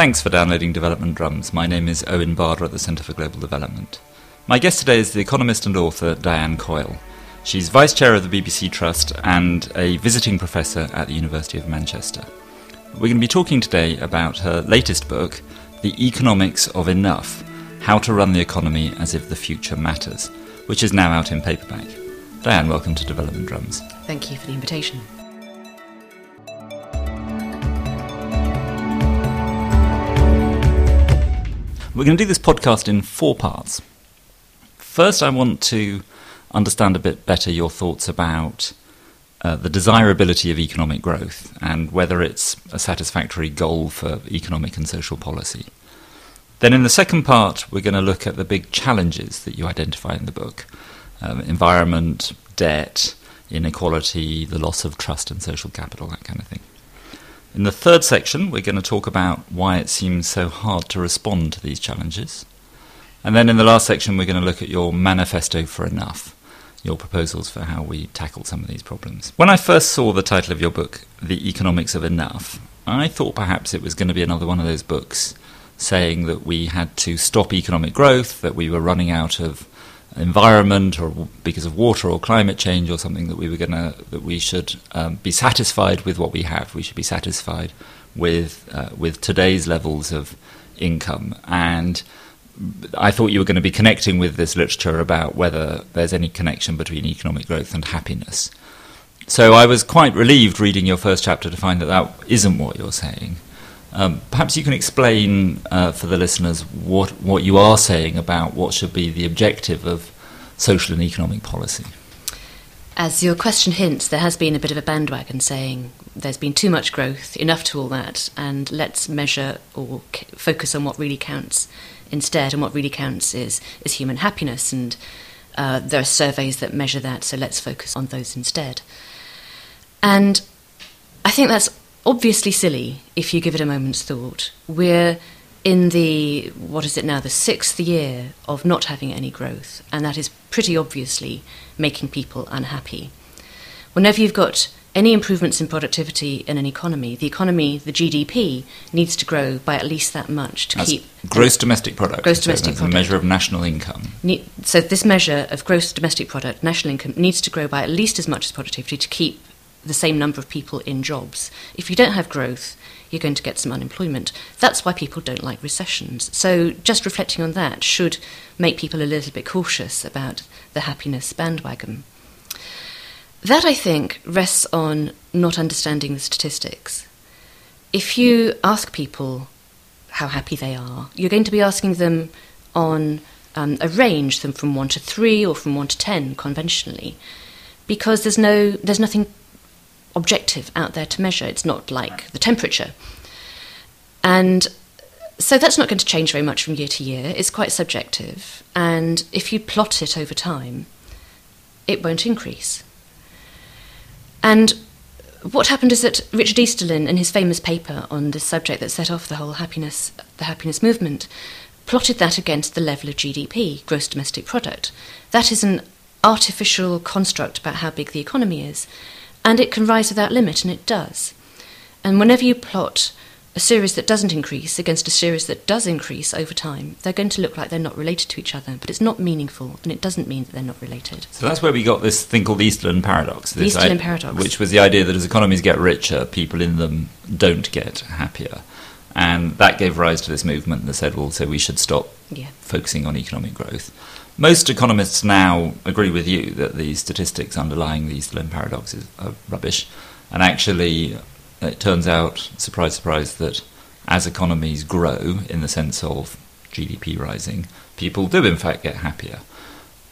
Thanks for downloading Development Drums. My name is Owen Barder at the Centre for Global Development. My guest today is the economist and author Diane Coyle. She's Vice Chair of the BBC Trust and a visiting professor at the University of Manchester. We're going to be talking today about her latest book, The Economics of Enough How to Run the Economy as if the Future Matters, which is now out in paperback. Diane, welcome to Development Drums. Thank you for the invitation. We're going to do this podcast in four parts. First, I want to understand a bit better your thoughts about uh, the desirability of economic growth and whether it's a satisfactory goal for economic and social policy. Then, in the second part, we're going to look at the big challenges that you identify in the book um, environment, debt, inequality, the loss of trust and social capital, that kind of thing. In the third section, we're going to talk about why it seems so hard to respond to these challenges. And then in the last section, we're going to look at your manifesto for enough, your proposals for how we tackle some of these problems. When I first saw the title of your book, The Economics of Enough, I thought perhaps it was going to be another one of those books saying that we had to stop economic growth, that we were running out of environment or because of water or climate change or something that we were going to that we should um, be satisfied with what we have. We should be satisfied with uh, with today's levels of income and. I thought you were going to be connecting with this literature about whether there's any connection between economic growth and happiness. So I was quite relieved reading your first chapter to find that that isn't what you're saying. Um, perhaps you can explain uh, for the listeners what, what you are saying about what should be the objective of social and economic policy. As your question hints, there has been a bit of a bandwagon saying there's been too much growth, enough to all that, and let's measure or c- focus on what really counts instead. And what really counts is, is human happiness, and uh, there are surveys that measure that, so let's focus on those instead. And I think that's obviously silly if you give it a moment's thought. We're in the, what is it now, the sixth year of not having any growth, and that is pretty obviously making people unhappy. Whenever you've got any improvements in productivity in an economy, the economy, the GDP, needs to grow by at least that much to That's keep gross domestic product. Gross so domestic product. a measure of national income. Ne- So this measure of gross domestic product, national income, needs to grow by at least as much as productivity to keep the same number of people in jobs. If you don't have growth, you're going to get some unemployment. That's why people don't like recessions. So just reflecting on that should make people a little bit cautious about the happiness bandwagon. That, I think, rests on not understanding the statistics. If you ask people how happy they are, you're going to be asking them on um, a range, them from one to three or from one to ten conventionally, because there's no, there's nothing objective out there to measure. It's not like the temperature, and so that's not going to change very much from year to year. It's quite subjective, and if you plot it over time, it won't increase. And what happened is that Richard Easterlin, in his famous paper on this subject that set off the whole happiness, the happiness movement, plotted that against the level of GDP, gross domestic product. That is an artificial construct about how big the economy is, and it can rise without limit, and it does. And whenever you plot a series that doesn't increase against a series that does increase over time, they're going to look like they're not related to each other, but it's not meaningful, and it doesn't mean that they're not related. So that's where we got this thing called the Easterlin paradox. The Easterlin i- paradox. Which was the idea that as economies get richer, people in them don't get happier. And that gave rise to this movement that said, well, so we should stop Yeah. focusing on economic growth. Most economists now agree with you that the statistics underlying these Easterlin paradoxes are rubbish. And actually, it turns out, surprise, surprise, that as economies grow, in the sense of GDP rising, people do in fact get happier.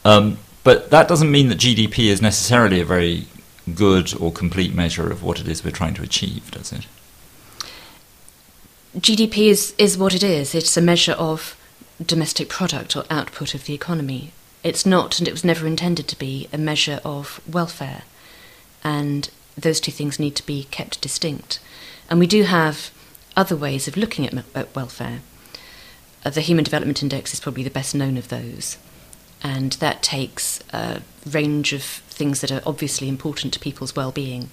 Um, but that doesn't mean that GDP is necessarily a very good or complete measure of what it is we're trying to achieve, does it? GDP is, is what it is. It's a measure of domestic product or output of the economy. It's not, and it was never intended to be, a measure of welfare. And those two things need to be kept distinct. And we do have other ways of looking at, at welfare. Uh, the Human Development Index is probably the best known of those. And that takes a range of things that are obviously important to people's well being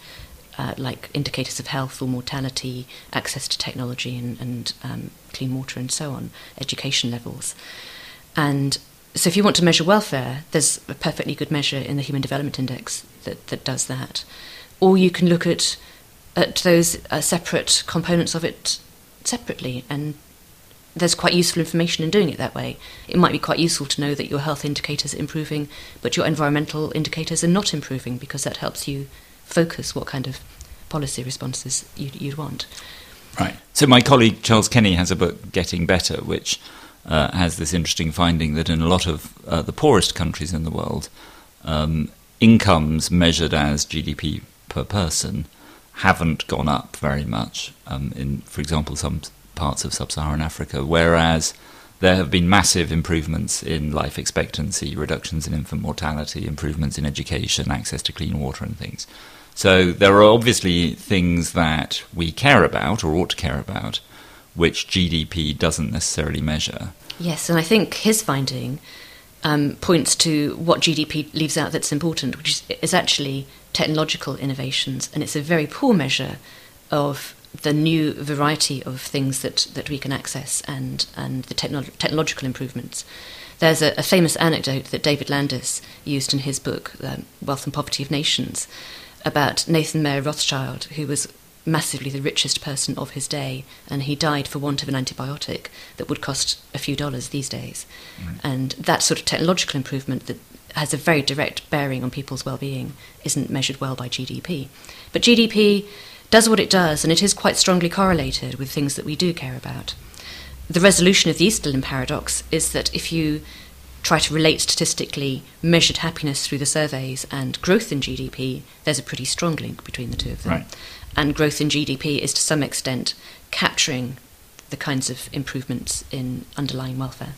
uh, like indicators of health or mortality, access to technology and, and um, clean water and so on, education levels. And so if you want to measure welfare, there's a perfectly good measure in the Human Development Index that, that does that. Or you can look at, at those uh, separate components of it separately and there's quite useful information in doing it that way. It might be quite useful to know that your health indicators are improving, but your environmental indicators are not improving because that helps you focus what kind of policy responses you'd, you'd want. Right. So my colleague Charles Kenny has a book, Getting Better, which uh, has this interesting finding that in a lot of uh, the poorest countries in the world, um, incomes measured as GDP per person haven't gone up very much. Um, in, for example, some parts of sub-Saharan Africa, whereas there have been massive improvements in life expectancy, reductions in infant mortality, improvements in education, access to clean water, and things. So there are obviously things that we care about or ought to care about, which GDP doesn't necessarily measure. Yes, and I think his finding um, points to what GDP leaves out that's important, which is, is actually technological innovations, and it's a very poor measure of the new variety of things that, that we can access and, and the techno- technological improvements. There's a, a, famous anecdote that David Landes used in his book, um, Wealth and Poverty of Nations, about Nathan Mayer Rothschild, who was massively the richest person of his day, and he died for want of an antibiotic that would cost a few dollars these days. And that sort of technological improvement that has a very direct bearing on people's well-being isn't measured well by GDP. But GDP does what it does, and it is quite strongly correlated with things that we do care about. The resolution of the Easterlin paradox is that if you try to relate statistically measured happiness through the surveys and growth in GDP, there's a pretty strong link between the two of them. Right. And growth in GDP is to some extent capturing the kinds of improvements in underlying welfare.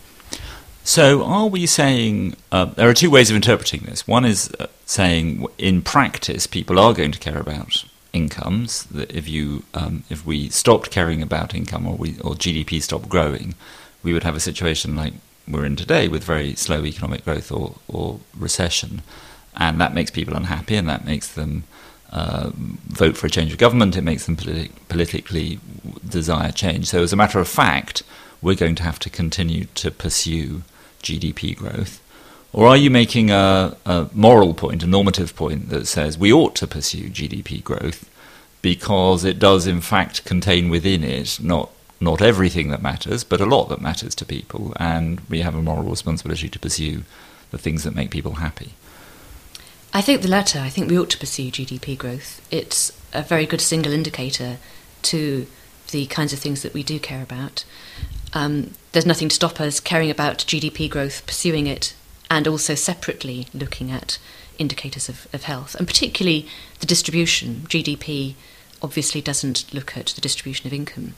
So, are we saying uh, there are two ways of interpreting this? One is uh, saying in practice people are going to care about incomes. That if you um, if we stopped caring about income or we or GDP stopped growing, we would have a situation like we're in today with very slow economic growth or, or recession. And that makes people unhappy and that makes them uh, vote for a change of government. It makes them politi- politically desire change. So, as a matter of fact, we're going to have to continue to pursue GDP growth. Or are you making a, a moral point, a normative point that says we ought to pursue GDP growth because it does, in fact, contain within it not not everything that matters, but a lot that matters to people, and we have a moral responsibility to pursue the things that make people happy. I think the latter. I think we ought to pursue GDP growth. It's a very good single indicator to the kinds of things that we do care about. Um, there's nothing to stop us caring about GDP growth, pursuing it, and also separately looking at indicators of, of health, and particularly the distribution. GDP obviously doesn't look at the distribution of income.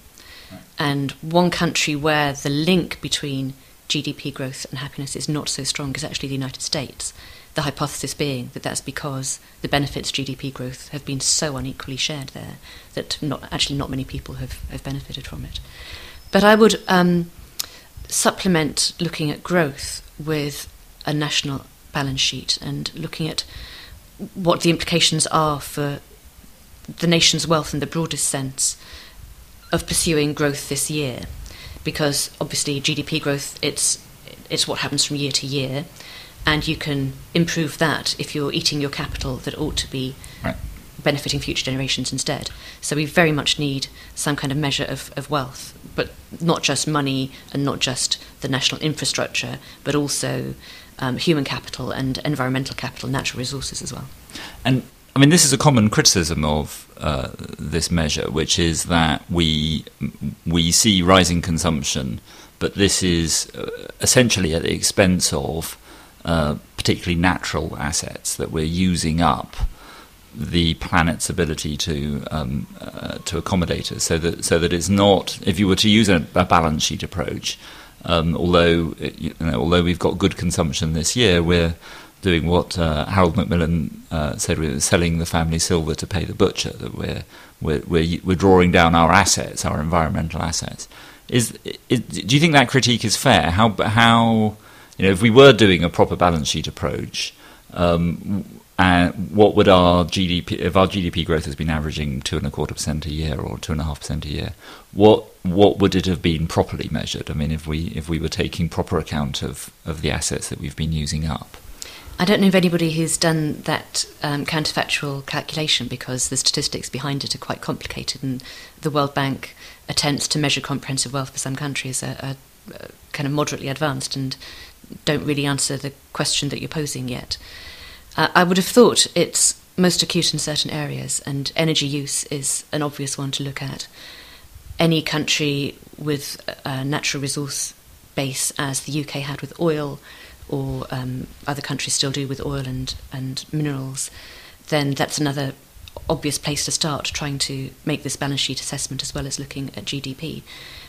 And one country where the link between GDP growth and happiness is not so strong is actually the United States. The hypothesis being that that's because the benefits GDP growth have been so unequally shared there that not actually not many people have, have benefited from it. But I would um, supplement looking at growth with a national balance sheet and looking at what the implications are for the nation's wealth in the broadest sense of pursuing growth this year, because obviously GDP growth it's it's what happens from year to year, and you can improve that if you're eating your capital that ought to be right. benefiting future generations instead. So we very much need some kind of measure of, of wealth, but not just money and not just the national infrastructure, but also um, human capital and environmental capital, natural resources as well. And I mean, this is a common criticism of uh, this measure, which is that we we see rising consumption, but this is uh, essentially at the expense of uh, particularly natural assets that we're using up the planet's ability to um, uh, to accommodate us, so that so that it's not. If you were to use a, a balance sheet approach, um, although you know, although we've got good consumption this year, we're doing what uh, Harold Macmillan uh, said, we're selling the family silver to pay the butcher, that we're, we're, we're, we're drawing down our assets, our environmental assets. Is, is, do you think that critique is fair? How, how, you know, if we were doing a proper balance sheet approach, um, uh, what would our GDP, if our GDP growth has been averaging two and a quarter percent a year or two and a half percent a year, what what would it have been properly measured? I mean, if we if we were taking proper account of, of the assets that we've been using up. I don't know of anybody who's done that um, counterfactual calculation because the statistics behind it are quite complicated, and the World Bank attempts to measure comprehensive wealth for some countries are, are, are kind of moderately advanced and don't really answer the question that you're posing yet. Uh, I would have thought it's most acute in certain areas, and energy use is an obvious one to look at. Any country with a natural resource base, as the UK had with oil, or um, other countries still do with oil and, and minerals, then that's another obvious place to start trying to make this balance sheet assessment as well as looking at GDP.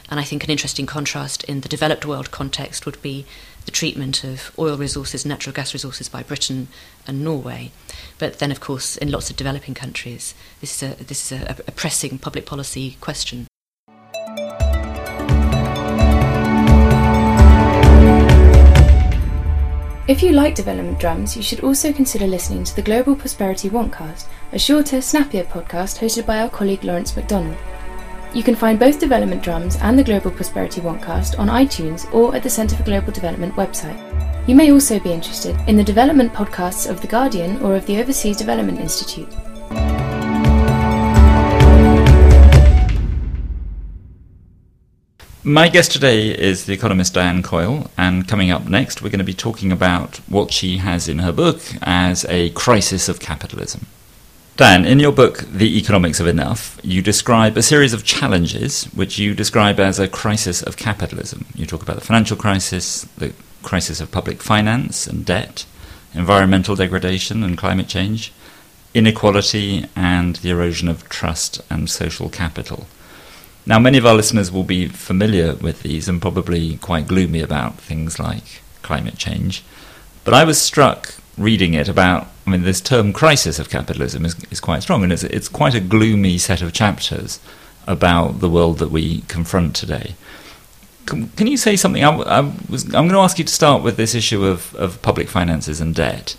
And I think an interesting contrast in the developed world context would be the treatment of oil resources, natural gas resources by Britain and Norway. But then, of course, in lots of developing countries, this is a, this is a, a pressing public policy question. If you like development drums, you should also consider listening to the Global Prosperity Wonkcast, a shorter, snappier podcast hosted by our colleague Lawrence MacDonald. You can find both Development Drums and the Global Prosperity Wonkcast on iTunes or at the Centre for Global Development website. You may also be interested in the development podcasts of The Guardian or of the Overseas Development Institute. My guest today is the economist Diane Coyle, and coming up next, we're going to be talking about what she has in her book as a crisis of capitalism. Dan, in your book, The Economics of Enough, you describe a series of challenges which you describe as a crisis of capitalism. You talk about the financial crisis, the crisis of public finance and debt, environmental degradation and climate change, inequality, and the erosion of trust and social capital. Now, many of our listeners will be familiar with these and probably quite gloomy about things like climate change. But I was struck reading it about, I mean, this term crisis of capitalism is, is quite strong, and it's, it's quite a gloomy set of chapters about the world that we confront today. Can, can you say something? I, I was, I'm going to ask you to start with this issue of, of public finances and debt,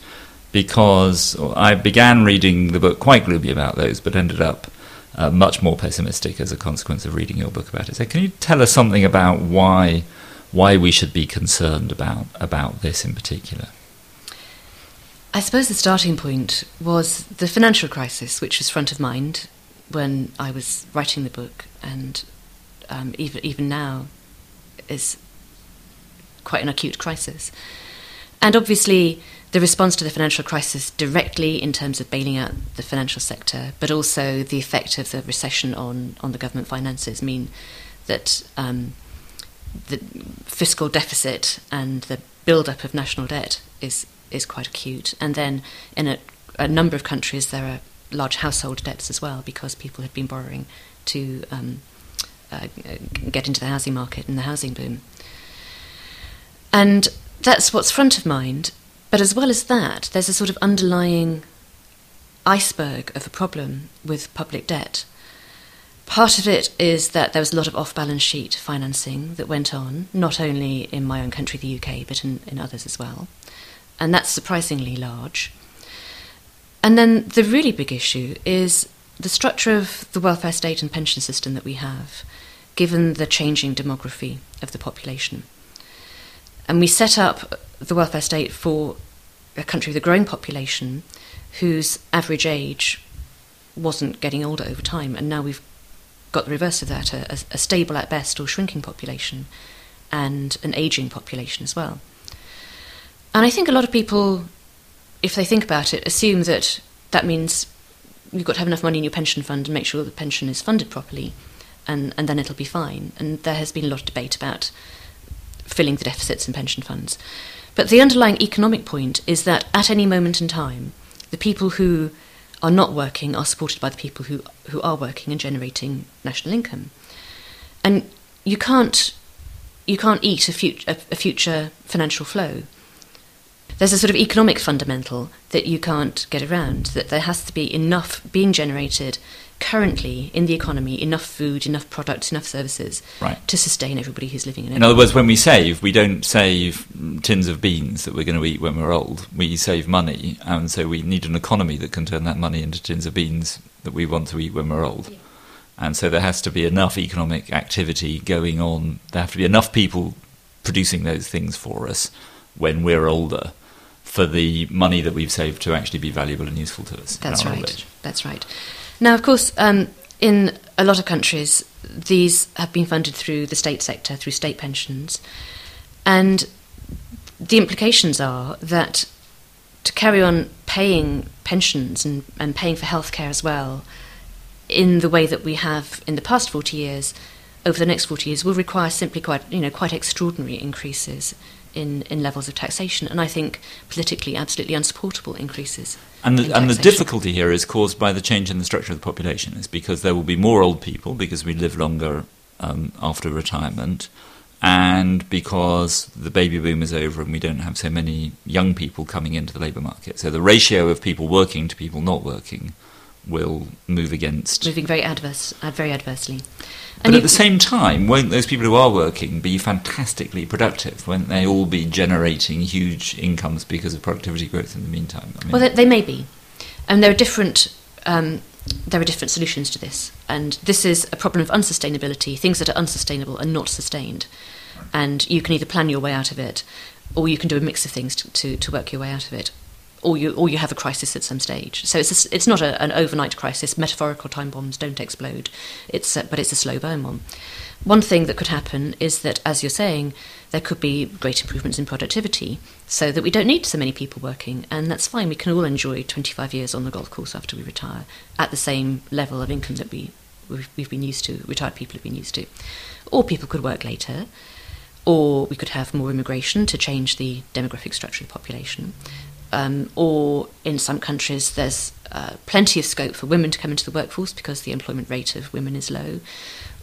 because I began reading the book quite gloomy about those, but ended up uh, much more pessimistic as a consequence of reading your book about it. So, can you tell us something about why why we should be concerned about about this in particular? I suppose the starting point was the financial crisis, which was front of mind when I was writing the book, and um, even even now is quite an acute crisis. And obviously, the response to the financial crisis directly in terms of bailing out the financial sector, but also the effect of the recession on, on the government finances mean that um, the fiscal deficit and the build-up of national debt is is quite acute. And then in a, a number of countries there are large household debts as well because people had been borrowing to um, uh, get into the housing market and the housing boom. And that's what's front of mind. But as well as that, there's a sort of underlying iceberg of a problem with public debt. Part of it is that there was a lot of off balance sheet financing that went on, not only in my own country, the UK, but in, in others as well. And that's surprisingly large. And then the really big issue is the structure of the welfare state and pension system that we have, given the changing demography of the population. And we set up the welfare state for a country with a growing population whose average age wasn't getting older over time. And now we've got the reverse of that a, a stable at best or shrinking population and an aging population as well. And I think a lot of people, if they think about it, assume that that means you've got to have enough money in your pension fund and make sure the pension is funded properly, and, and then it'll be fine. And there has been a lot of debate about filling the deficits in pension funds. But the underlying economic point is that at any moment in time, the people who are not working are supported by the people who, who are working and generating national income. And you can't, you can't eat a, fut- a, a future financial flow. There's a sort of economic fundamental that you can't get around, that there has to be enough being generated currently in the economy, enough food, enough products, enough services Right. to sustain everybody who's living in it. In other words, when we save, we don't save tins of beans that we're going to eat when we're old. We save money, and so we need an economy that can turn that money into tins of beans that we want to eat when we're old. And so there has to be enough economic activity going on. There have to be enough people producing those things for us when we're older for the money that we've saved to actually be valuable and useful to us. That's right. That's right. Now, of course, um, in a lot of countries, these have been funded through the state sector, through state pensions. And the implications are that to carry on paying pensions and, and paying for healthcare as well in the way that we have in the past 40 years, over the next 40 years, will require simply quite, you know, quite extraordinary increases in, in levels of taxation. And I think politically absolutely unsupportable increases. And in the, and the difficulty here is caused by the change in the structure of the population. Is because there will be more old people because we live longer um, after retirement, and because the baby boom is over and we don't have so many young people coming into the labour market. So the ratio of people working to people not working will move against. moving very adverse, uh, very adversely. But And at the same time, won't those people who are working be fantastically productive? Won't they all be generating huge incomes because of productivity growth in the meantime? I mean, well, they, they may be, and there are different. Um, there are different solutions to this, and this is a problem of unsustainability. Things that are unsustainable are not sustained, and you can either plan your way out of it, or you can do a mix of things to, to, to work your way out of it, or you or you have a crisis at some stage. So it's a it's not a, an overnight crisis. Metaphorical time bombs don't explode. It's a, but it's a slow burn one. One thing that could happen is that, as you're saying, there could be great improvements in productivity, so that we don't need so many people working, and that's fine. We can all enjoy 25 years on the golf course after we retire at the same level of income that we we've, we've been used to. Retired people have been used to, or people could work later, or we could have more immigration to change the demographic structure of the population. Um, or in some countries, there's uh, plenty of scope for women to come into the workforce because the employment rate of women is low.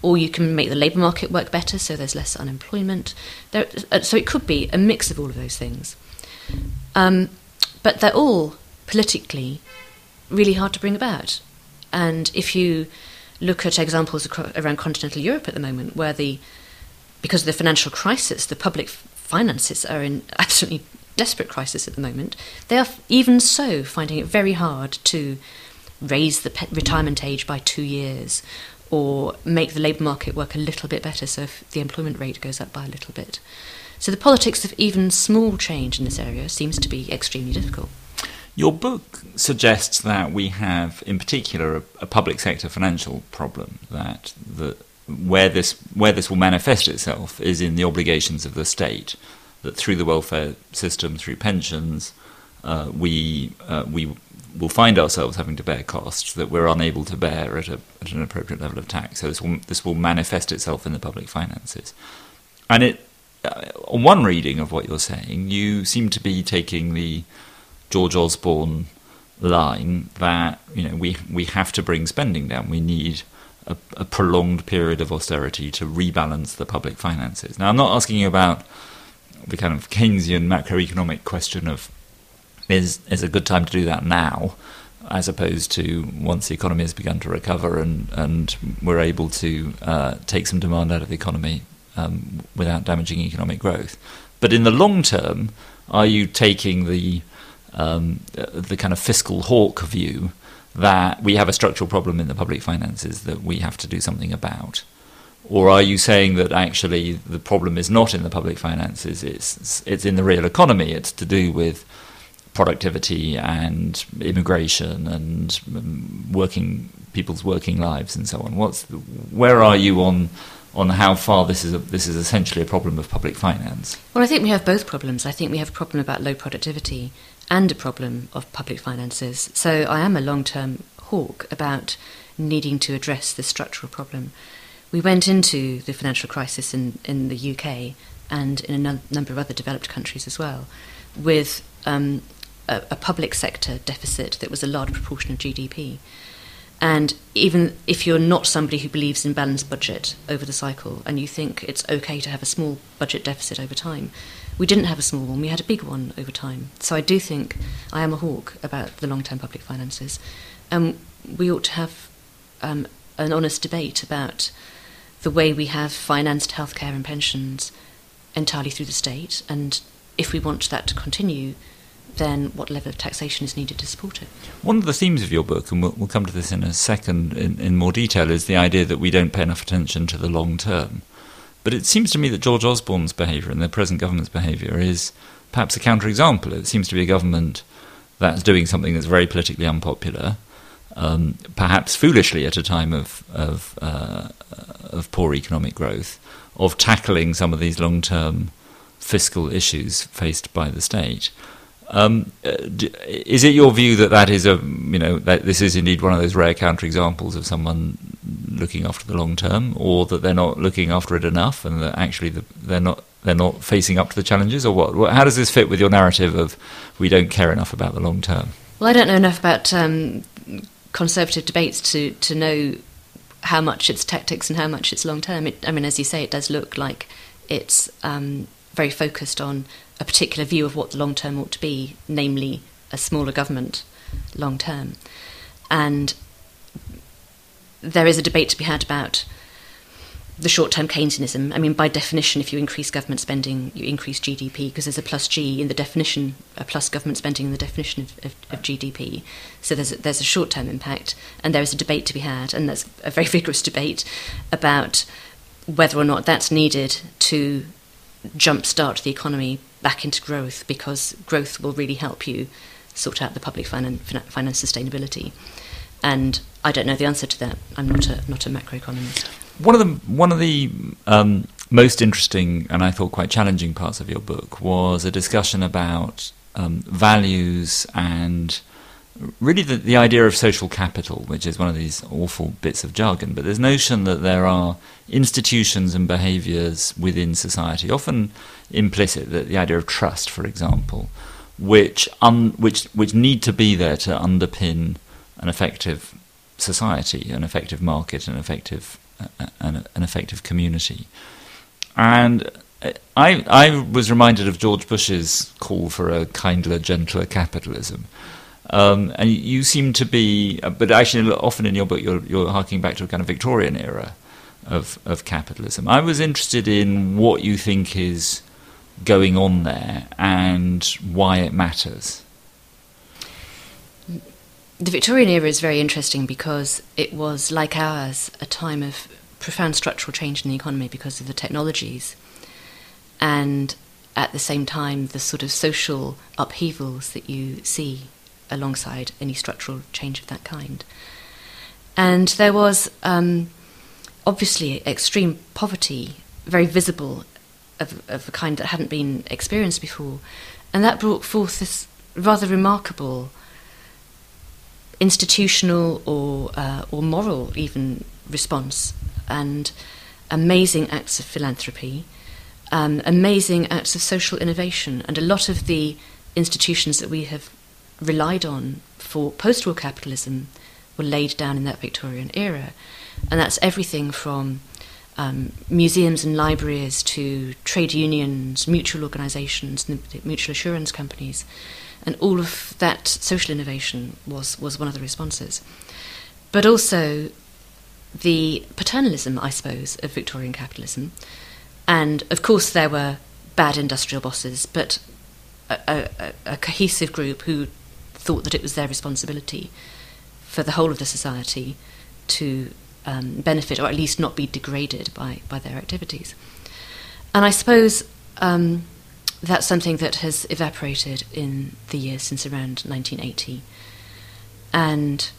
Or you can make the labour market work better, so there's less unemployment. There, uh, so it could be a mix of all of those things. Um, but they're all politically really hard to bring about. And if you look at examples acro- around continental Europe at the moment, where the because of the financial crisis, the public finances are in absolutely desperate crisis at the moment. They are even so finding it very hard to raise the pe- retirement age by two years or make the labour market work a little bit better so if the employment rate goes up by a little bit. So the politics of even small change in this area seems to be extremely difficult. Your book suggests that we have, in particular, a, a public sector financial problem. That the where this where this will manifest itself is in the obligations of the state. That through the welfare system, through pensions, uh, we uh, we will find ourselves having to bear costs that we're unable to bear at, a, at an appropriate level of tax. So this will this will manifest itself in the public finances, and it. Uh, on one reading of what you're saying, you seem to be taking the George Osborne line that you know we we have to bring spending down. We need a, a prolonged period of austerity to rebalance the public finances. Now, I'm not asking you about the kind of Keynesian macroeconomic question of is is a good time to do that now, as opposed to once the economy has begun to recover and and we're able to uh, take some demand out of the economy um, without damaging economic growth. But in the long term, are you taking the um, the kind of fiscal hawk view that we have a structural problem in the public finances that we have to do something about? Or are you saying that actually the problem is not in the public finances, it's, it's in the real economy, it's to do with productivity and immigration and um, working people's working lives and so on? What's where are you on on how far this is a, this is essentially a problem of public finance? Well, I think we have both problems. I think we have a problem about low productivity and a problem of public finances. So I am a long term hawk about needing to address this structural problem. We went into the financial crisis in, in the UK and in a number of other developed countries as well with um, a, a public sector deficit that was a large proportion of GDP. And even if you're not somebody who believes in balanced budget over the cycle and you think it's okay to have a small budget deficit over time, we didn't have a small one, we had a big one over time. So I do think I am a hawk about the long term public finances. And we ought to have um, an honest debate about the way we have financed healthcare and pensions entirely through the state. And if we want that to continue, then what level of taxation is needed to support it. One of the themes of your book, and we'll, we'll come to this in a second in, in, more detail, is the idea that we don't pay enough attention to the long term. But it seems to me that George Osborne's behaviour and the present government's behaviour is perhaps a counterexample. It seems to be a government that's doing something that's very politically unpopular, um, perhaps foolishly at a time of of, uh, of poor economic growth, of tackling some of these long term fiscal issues faced by the state. Um, is it your view that that is a you know that this is indeed one of those rare counterexamples of someone looking after the long term, or that they're not looking after it enough, and that actually the, they're not they're not facing up to the challenges, or what? How does this fit with your narrative of we don't care enough about the long term? Well, I don't know enough about um, conservative debates to to know how much it's tactics and how much it's long term. I mean, as you say, it does look like it's um, very focused on a particular view of what the long term ought to be, namely a smaller government long term. And there is a debate to be had about the short term Keynesianism. I mean, by definition, if you increase government spending, you increase GDP because there's a plus G in the definition, a plus government spending in the definition of, of, of GDP. So there's a, there's a short term impact, and there is a debate to be had, and there's a very vigorous debate about whether or not that's needed to jumpstart the economy back into growth because growth will really help you sort out the public finance, finance sustainability. And I don't know the answer to that. I'm not a not a macroeconomist. One of the one of the um, most interesting and I thought quite challenging parts of your book was a discussion about um, values and really the, the idea of social capital, which is one of these awful bits of jargon, but there's notion that there are institutions and behaviours within society, often implicit, that the idea of trust, for example, which un, which which need to be there to underpin an effective society, an effective market, an effective an, an effective community, and. I I was reminded of George Bush's call for a kindler, gentler capitalism, um, and you seem to be, uh, but actually, often in your book, you're, you're harking back to a kind of Victorian era of, of capitalism. I was interested in what you think is going on there and why it matters. The Victorian era is very interesting because it was, like ours, a time of profound structural change in the economy because of the technologies. And at the same time, the sort of social upheavals that you see alongside any structural change of that kind. And there was um, obviously extreme poverty, very visible, of, of a kind that hadn't been experienced before. And that brought forth this rather remarkable institutional or, uh, or moral, even, response, and amazing acts of philanthropy. Um, amazing acts of social innovation, and a lot of the institutions that we have relied on for post war capitalism were laid down in that Victorian era. And that's everything from um, museums and libraries to trade unions, mutual organisations, mutual assurance companies. And all of that social innovation was, was one of the responses. But also the paternalism, I suppose, of Victorian capitalism. And of course, there were bad industrial bosses, but a, a, a cohesive group who thought that it was their responsibility for the whole of the society to um, benefit or at least not be degraded by, by their activities. And I suppose um, that's something that has evaporated in the years since around 1980. And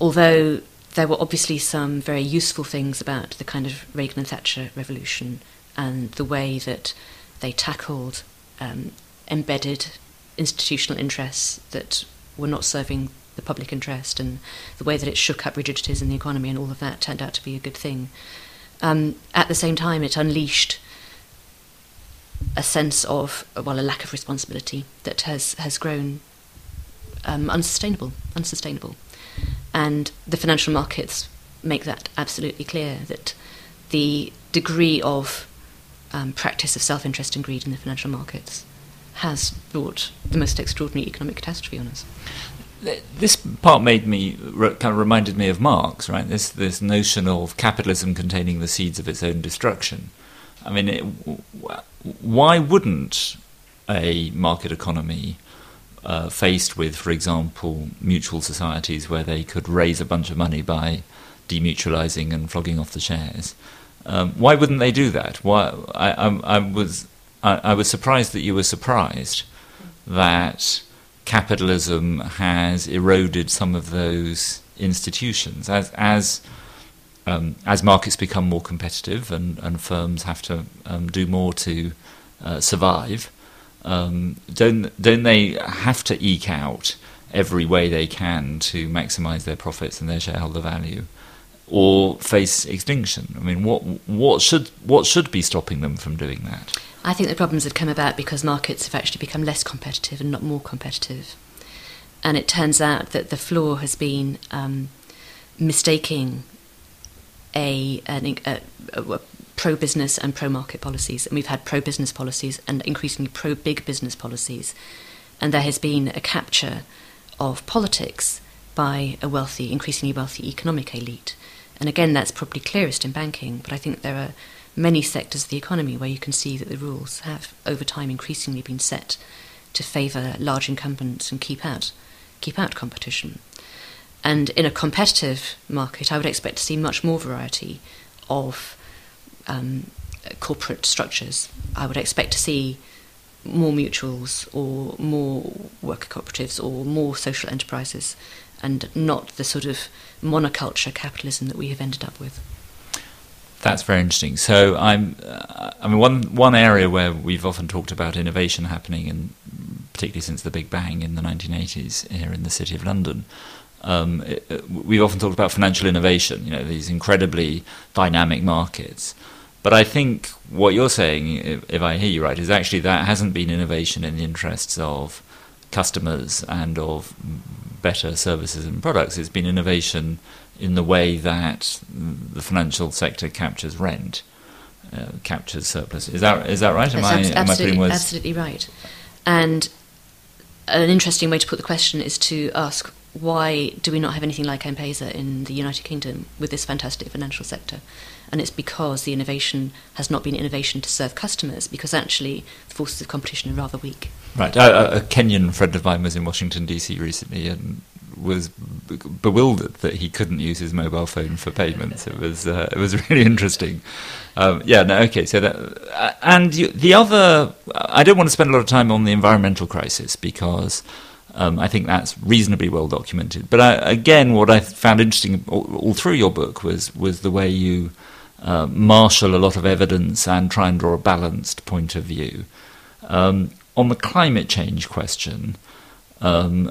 although there were obviously some very useful things about the kind of Reagan and Thatcher revolution and the way that they tackled um, embedded institutional interests that were not serving the public interest and the way that it shook up rigidities in the economy and all of that turned out to be a good thing. Um, at the same time, it unleashed a sense of, well, a lack of responsibility that has, has grown um, unsustainable, unsustainable. And the financial markets make that absolutely clear that the degree of um, practice of self interest and greed in the financial markets has brought the most extraordinary economic catastrophe on us. This part made me kind of reminded me of Marx, right? This this notion of capitalism containing the seeds of its own destruction. I mean, it, why wouldn't a market economy uh, faced with, for example, mutual societies where they could raise a bunch of money by demutualizing and flogging off the shares. Um, why wouldn't they do that? Why I, I, I was I, I, was surprised that you were surprised that capitalism has eroded some of those institutions as as um, as markets become more competitive and, and firms have to um, do more to uh, survive. Um, don't don't they have to eke out every way they can to maximise their profits and their shareholder value? or face extinction? I mean, what what should what should be stopping them from doing that? I think the problems have come about because markets have actually become less competitive and not more competitive. And it turns out that the flaw has been um, mistaking a, a, a, a pro business and pro market policies. And we've had pro business policies and increasingly pro big business policies. And there has been a capture of politics by a wealthy, increasingly wealthy economic elite and again, that's probably clearest in banking, but I think there are many sectors of the economy where you can see that the rules have, over time, increasingly been set to favour large incumbents and keep out, keep out competition. And in a competitive market, I would expect to see much more variety of um, corporate structures. I would expect to see more mutuals or more worker cooperatives or more social enterprises and not the sort of monoculture capitalism that we have ended up with. That's very interesting. So I'm, uh, I mean, one one area where we've often talked about innovation happening, and particularly since the Big Bang in the 1980s here in the City of London, um, it, uh, we've often talked about financial innovation. You know, these incredibly dynamic markets. But I think what you're saying, if, if I hear you right, is actually that hasn't been innovation in the interests of customers and of better services and products. It's been innovation in the way that the financial sector captures rent, uh, captures surplus. Is that is that right? Am I, am absolutely, I absolutely right. And an interesting way to put the question is to ask why do we not have anything like M-Pesa in the United Kingdom with this fantastic financial sector? And it's because the innovation has not been innovation to serve customers, because actually the forces of competition are rather weak. Right. a Kenyan friend of mine was in Washington, D.C. recently and was bewildered that he couldn't use his mobile phone for payments. It was uh, it was really interesting. Um, yeah, no, okay. So that uh, and you, the other, I don't want to spend a lot of time on the environmental crisis because um, I think that's reasonably well documented. But I, again, what I found interesting all, all, through your book was was the way you uh, marshal a lot of evidence and try and draw a balanced point of view um, on the climate change question. Um,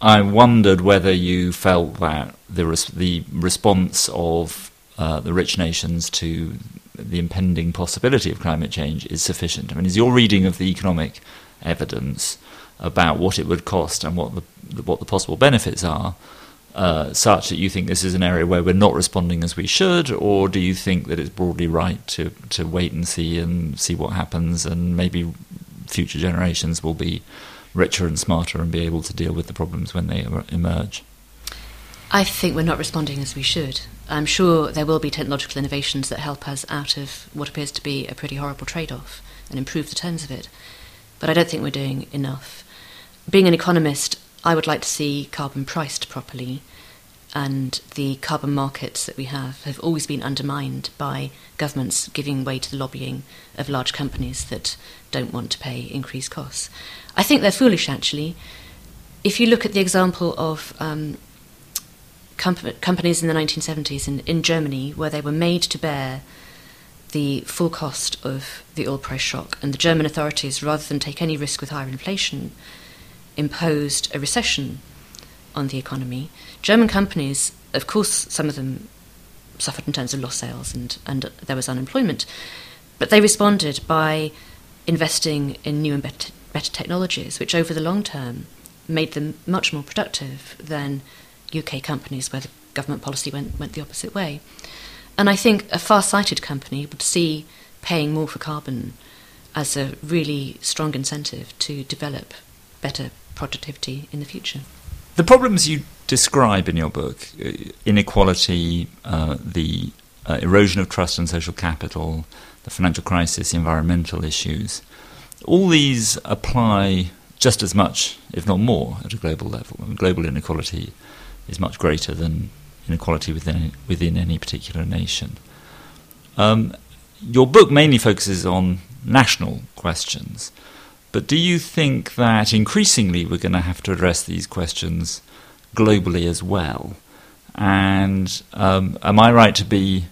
I wondered whether you felt that the res- the response of uh, the rich nations to the impending possibility of climate change is sufficient. I mean, is your reading of the economic evidence about what it would cost and what the what the possible benefits are uh, such that you think this is an area where we're not responding as we should, or do you think that it's broadly right to to wait and see and see what happens, and maybe future generations will be richer and smarter and be able to deal with the problems when they emerge? I think we're not responding as we should. I'm sure there will be technological innovations that help us out of what appears to be a pretty horrible trade off and improve the terms of it. But I don't think we're doing enough. Being an economist, I would like to see carbon priced properly, and the carbon markets that we have have always been undermined by governments giving way to the lobbying of large companies that don't want to pay increased costs. I think they're foolish, actually. If you look at the example of um, com- companies in the 1970s in, in Germany, where they were made to bear the full cost of the oil price shock, and the German authorities, rather than take any risk with higher inflation, imposed a recession on the economy. German companies, of course, some of them suffered in terms of lost sales and, and there was unemployment, but they responded by investing in new and better, better technologies, which over the long term made them much more productive than UK companies where the government policy went, went the opposite way. And I think a far sighted company would see paying more for carbon as a really strong incentive to develop better productivity in the future. The problems you describe in your book uh, inequality, uh, the uh, erosion of trust and social capital, the financial crisis, environmental issues all these apply just as much, if not more, at a global level. I mean, global inequality is much greater than inequality within within any particular nation. Um, your book mainly focuses on national questions, but do you think that increasingly we're going to have to address these questions globally as well? And um, am I right to be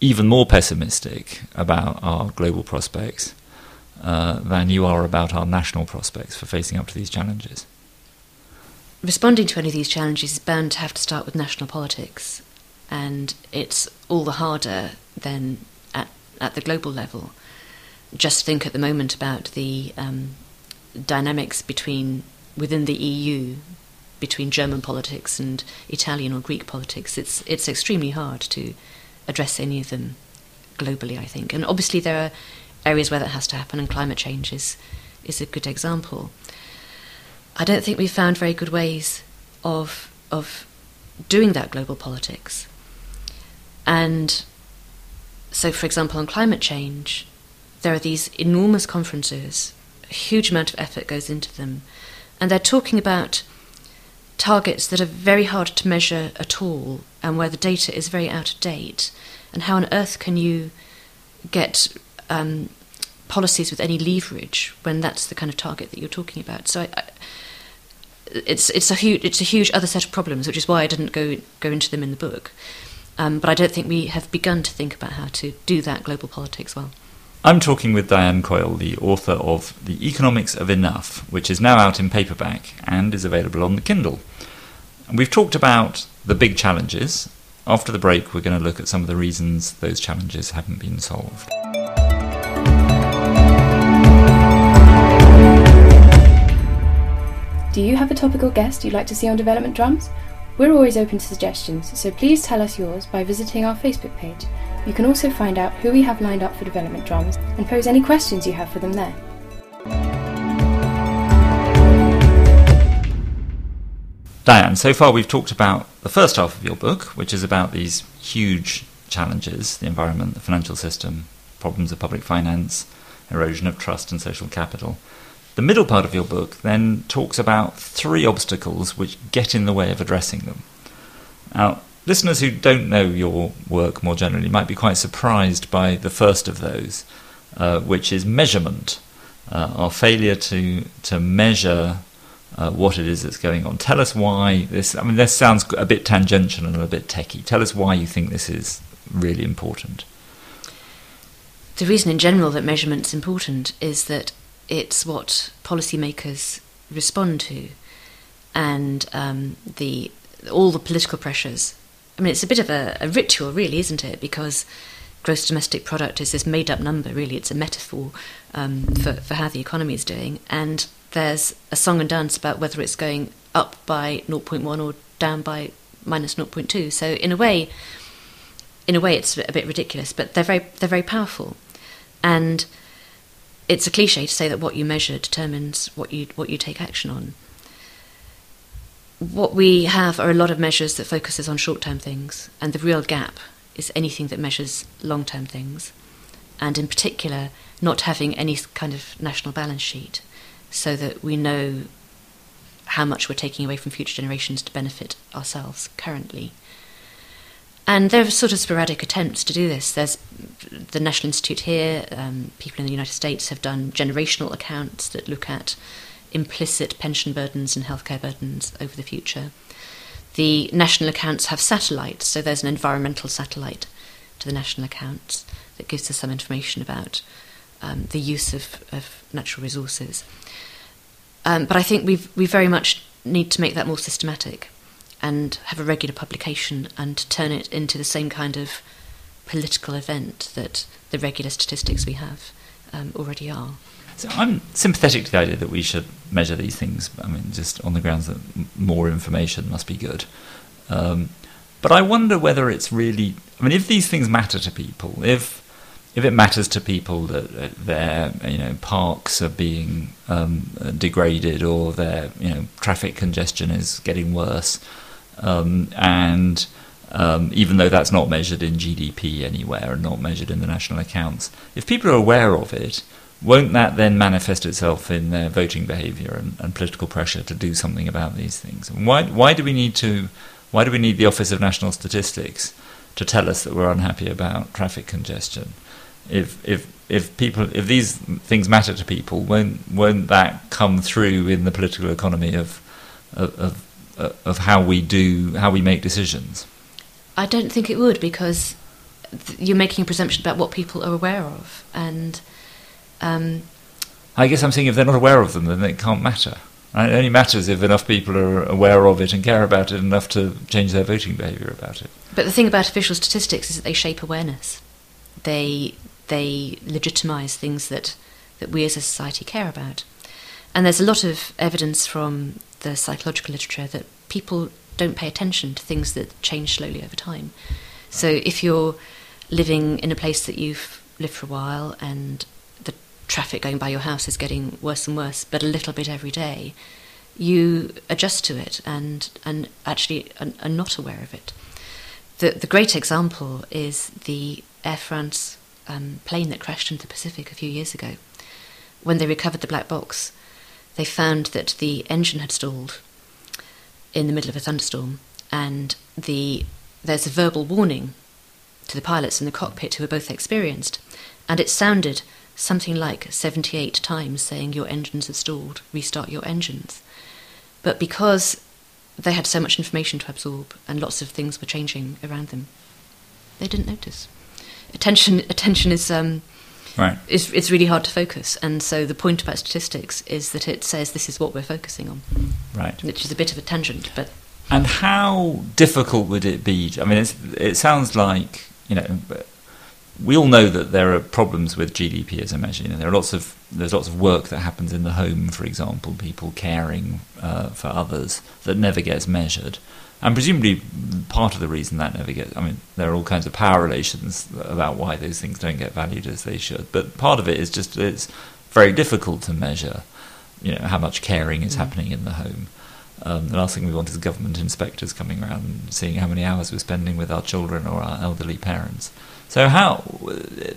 even more pessimistic about our global prospects uh, than you are about our national prospects for facing up to these challenges? responding to any of these challenges is bound to have to start with national politics, and it's all the harder than at, at the global level. Just think at the moment about the um, dynamics between within the EU between German politics and Italian or Greek politics. It's it's extremely hard to address any of them globally, I think. And obviously there are areas where that has to happen, and climate change is is a good example. I don't think we've found very good ways of of doing that global politics. And so, for example, on climate change, there are these enormous conferences, a huge amount of effort goes into them, and they're talking about targets that are very hard to measure at all and where the data is very out of date. And how on earth can you get um, policies with any leverage when that's the kind of target that you're talking about? So I, it's it's a huge it's a huge other set of problems, which is why I didn't go go into them in the book. Um, but I don't think we have begun to think about how to do that global politics well. I'm talking with Diane Coyle, the author of The Economics of Enough, which is now out in paperback and is available on the Kindle. We've talked about the big challenges. After the break, we're going to look at some of the reasons those challenges haven't been solved. Do you have a topical guest you'd like to see on Development Drums? We're always open to suggestions, so please tell us yours by visiting our Facebook page. You can also find out who we have lined up for Development Drums and pose any questions you have for them there. Diane, so far we've talked about the first half of your book, which is about these huge challenges the environment, the financial system, problems of public finance, erosion of trust and social capital. The middle part of your book then talks about three obstacles which get in the way of addressing them. Now, listeners who don't know your work more generally might be quite surprised by the first of those, uh, which is measurement. Uh, our failure to to measure uh, what it is that's going on. Tell us why this. I mean, this sounds a bit tangential and a bit techie. Tell us why you think this is really important. The reason, in general, that measurement's important is that it's what policymakers respond to, and um, the all the political pressures. I mean, it's a bit of a, a, ritual, really, isn't it? Because gross domestic product is this made-up number. Really, it's a metaphor um, for for how the economy is doing, and there's a song and dance about whether it's going up by 0.1 or down by minus 0.2. So, in a way, in a way, it's a bit ridiculous, but they're very they're very powerful, and it's a cliche to say that what you measure determines what you what you take action on. What we have are a lot of measures that focuses on short-term things, and the real gap is anything that measures long-term things, and in particular, not having any kind of national balance sheet, so that we know how much we're taking away from future generations to benefit ourselves currently. And there are sort of sporadic attempts to do this. There's the National Institute here, um, people in the United States have done generational accounts that look at implicit pension burdens and healthcare burdens over the future. The national accounts have satellites, so there's an environmental satellite to the national accounts that gives us some information about um, the use of, of natural resources. Um, but I think we we very much need to make that more systematic and have a regular publication and turn it into the same kind of political event that the regular statistics we have um, already are. So I'm sympathetic to the idea that we should measure these things. I mean, just on the grounds that more information must be good. Um, but I wonder whether it's really. I mean, if these things matter to people, if if it matters to people that their you know parks are being um, degraded or their you know traffic congestion is getting worse, um, and um, even though that's not measured in GDP anywhere and not measured in the national accounts, if people are aware of it, won't that then manifest itself in their voting behaviour and, and, political pressure to do something about these things? And why why do we need to why do we need the Office of National Statistics to tell us that we're unhappy about traffic congestion? if if if people if these things matter to people, won't won't that come through in the political economy of of of, of how we do how we make decisions? I don't think it would because you're making a presumption about what people are aware of, and um, I guess I'm saying if they're not aware of them, then it can't matter. It only matters if enough people are aware of it and care about it enough to change their voting behaviour about it. But the thing about official statistics is that they shape awareness. They they legitimize things that, that we as a society care about. And there's a lot of evidence from the psychological literature that people don't pay attention to things that change slowly over time. So if you're living in a place that you've lived for a while and the traffic going by your house is getting worse and worse, but a little bit every day, you adjust to it and, and actually are, are not aware of it. The, the great example is the Air France um, plane that crashed into the Pacific a few years ago. When they recovered the black box, they found that the engine had stalled in the middle of a thunderstorm, and the there's a verbal warning to the pilots in the cockpit who were both experienced, and it sounded something like 78 times saying your engines have stalled, restart your engines. But because they had so much information to absorb and lots of things were changing around them, they didn't notice attention attention is um, right. is it's really hard to focus. And so the point about statistics is that it says this is what we're focusing on. Right. Which is a bit of a tangent, but. And how difficult would it be? I mean, it sounds like you know. We all know that there are problems with GDP as a measure. You know, there are lots of there's lots of work that happens in the home, for example, people caring uh, for others that never gets measured. And presumably, part of the reason that never gets, I mean, there are all kinds of power relations about why those things don't get valued as they should. But part of it is just it's very difficult to measure, you know, how much caring is mm. happening in the home. Um, the last thing we want is government inspectors coming around and seeing how many hours we're spending with our children or our elderly parents. So, how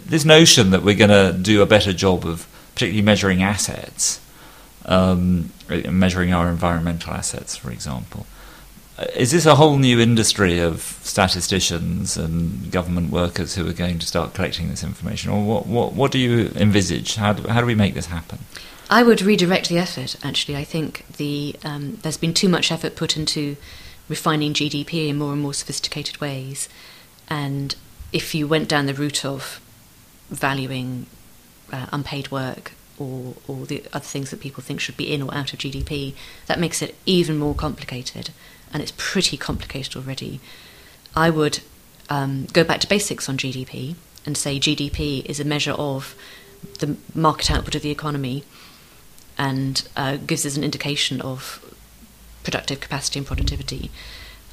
this notion that we're going to do a better job of particularly measuring assets, um, measuring our environmental assets, for example, is this a whole new industry of statisticians and government workers who are going to start collecting this information, or what? What, what do you envisage? How do, how do we make this happen? I would redirect the effort. Actually, I think the um, there's been too much effort put into refining GDP in more and more sophisticated ways, and if you went down the route of valuing uh, unpaid work or, or the other things that people think should be in or out of GDP, that makes it even more complicated and it's pretty complicated already, I would um, go back to basics on GDP and say GDP is a measure of the market output of the economy and uh, gives us an indication of productive capacity and productivity,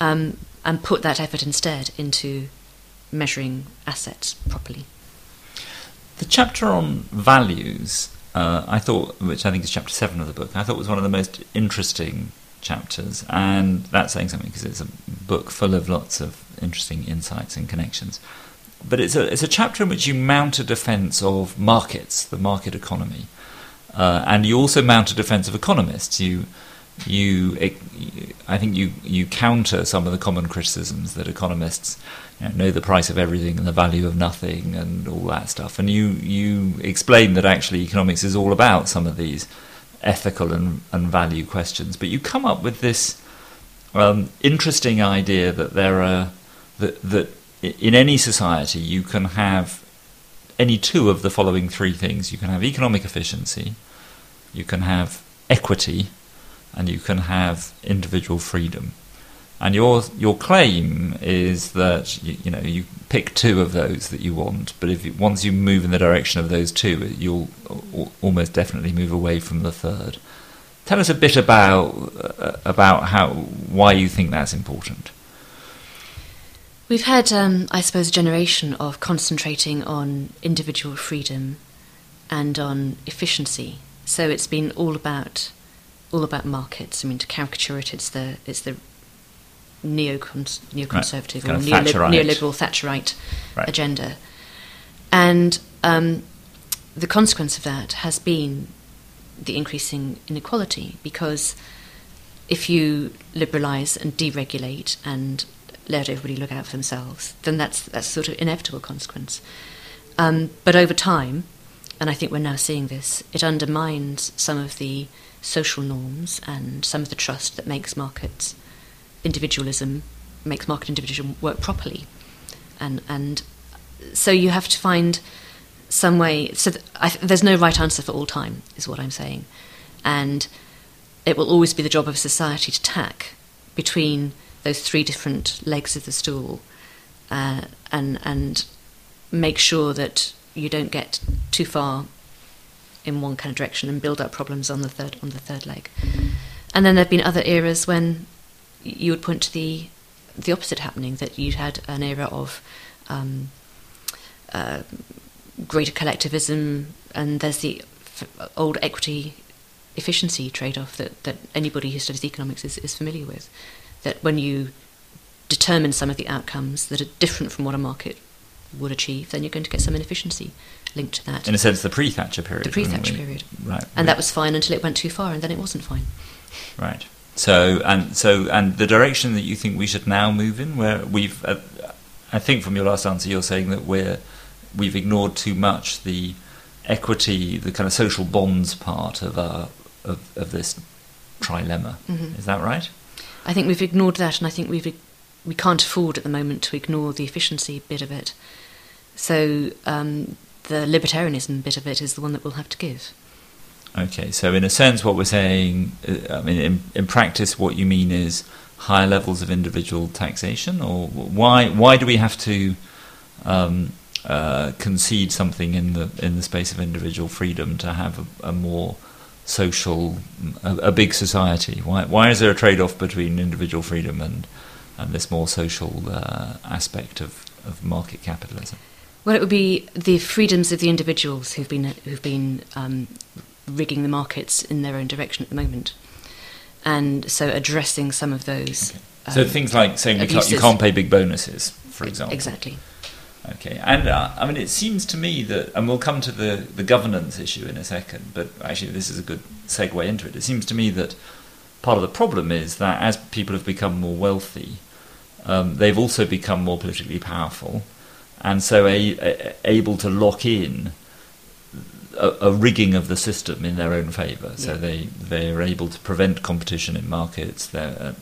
um, and put that effort instead into measuring assets properly. The chapter on values, uh, I thought, which I think is chapter seven of the book, I thought was one of the most interesting chapters, and that's saying something because it's a book full of lots of interesting insights and connections. But it's a it's a chapter in which you mount a defence of markets, the market economy, uh, and you also mount a defence of economists. You you I think you you counter some of the common criticisms that economists you know, know, the price of everything and the value of nothing and all that stuff, and you you explain that actually economics is all about some of these ethical and, and value questions. But you come up with this um, interesting idea that there are that that in any society you can have any two of the following three things. You can have economic efficiency, you can have equity, and you can have individual freedom. And your your claim is that you, you, know you pick two of those that you want, but if once you move in the direction of those two, you'll almost definitely move away from the third. Tell us a bit about uh, about how why you think that's important. We've had, um, I suppose, a generation of concentrating on individual freedom and on efficiency. So it's been all about all about markets. I mean, to caricature it, it's the it's the neocons- neoconservative right. or neolib- neoliberal Thatcherite right. agenda, and um, the consequence of that has been the increasing inequality because if you liberalise and deregulate and let everybody look out for themselves, then that's that's sort of inevitable consequence. Um, but over time, and I think we're now seeing this, it undermines some of the social norms and some of the trust that makes markets individualism makes market individualism work properly, and and so you have to find some way. So th- th- there's no right answer for all time, is what I'm saying, and it will always be the job of society to tack between those three different legs of the stool, uh, and and make sure that you don't get too far in one kind of direction and build up problems on the third on the third leg. And then there've been other eras when you would point to the the opposite happening that you'd had an era of um, uh, greater collectivism, and there's the f- old equity efficiency trade off that, that anybody who studies economics is, is familiar with. That when you determine some of the outcomes that are different from what a market would achieve, then you're going to get some inefficiency linked to that. In a sense, the pre Thatcher period. The pre Thatcher period. Right. And that was fine until it went too far, and then it wasn't fine. Right. So and so and the direction that you think we should now move in, where we've, uh, I think from your last answer, you're saying that we're we've ignored too much the equity, the kind of social bonds part of our of, of this trilemma. Mhm. Is that right? I think we've ignored that, and I think we've we can't afford at the moment to ignore the efficiency bit of it. So um, the libertarianism bit of it is the one that we'll have to give. Okay, so in a sense, what we're saying, uh, I mean, in, in practice, what you mean is higher levels of individual taxation, or why why do we have to um, uh, concede something in the in the space of individual freedom to have a, a more social, a, a big society? Why why is there a trade off between individual freedom and and this more social uh, aspect of, of market capitalism? Well, it would be the freedoms of the individuals who've been who've been um, rigging the markets in their own direction at the moment, and so addressing some of those. So um, things like saying we can't, you can't pay big bonuses, for example. Exactly. Okay, and uh, I mean, it seems to me that, and we'll come to the, the governance issue in a second, but actually, this is a good segue into it. It seems to me that part of the problem is that as people have become more wealthy, um, they've also become more politically powerful, and so a, a, able to lock in a, a rigging of the system in their own favour. So Yeah. they they are able to prevent competition in markets, they're, uh,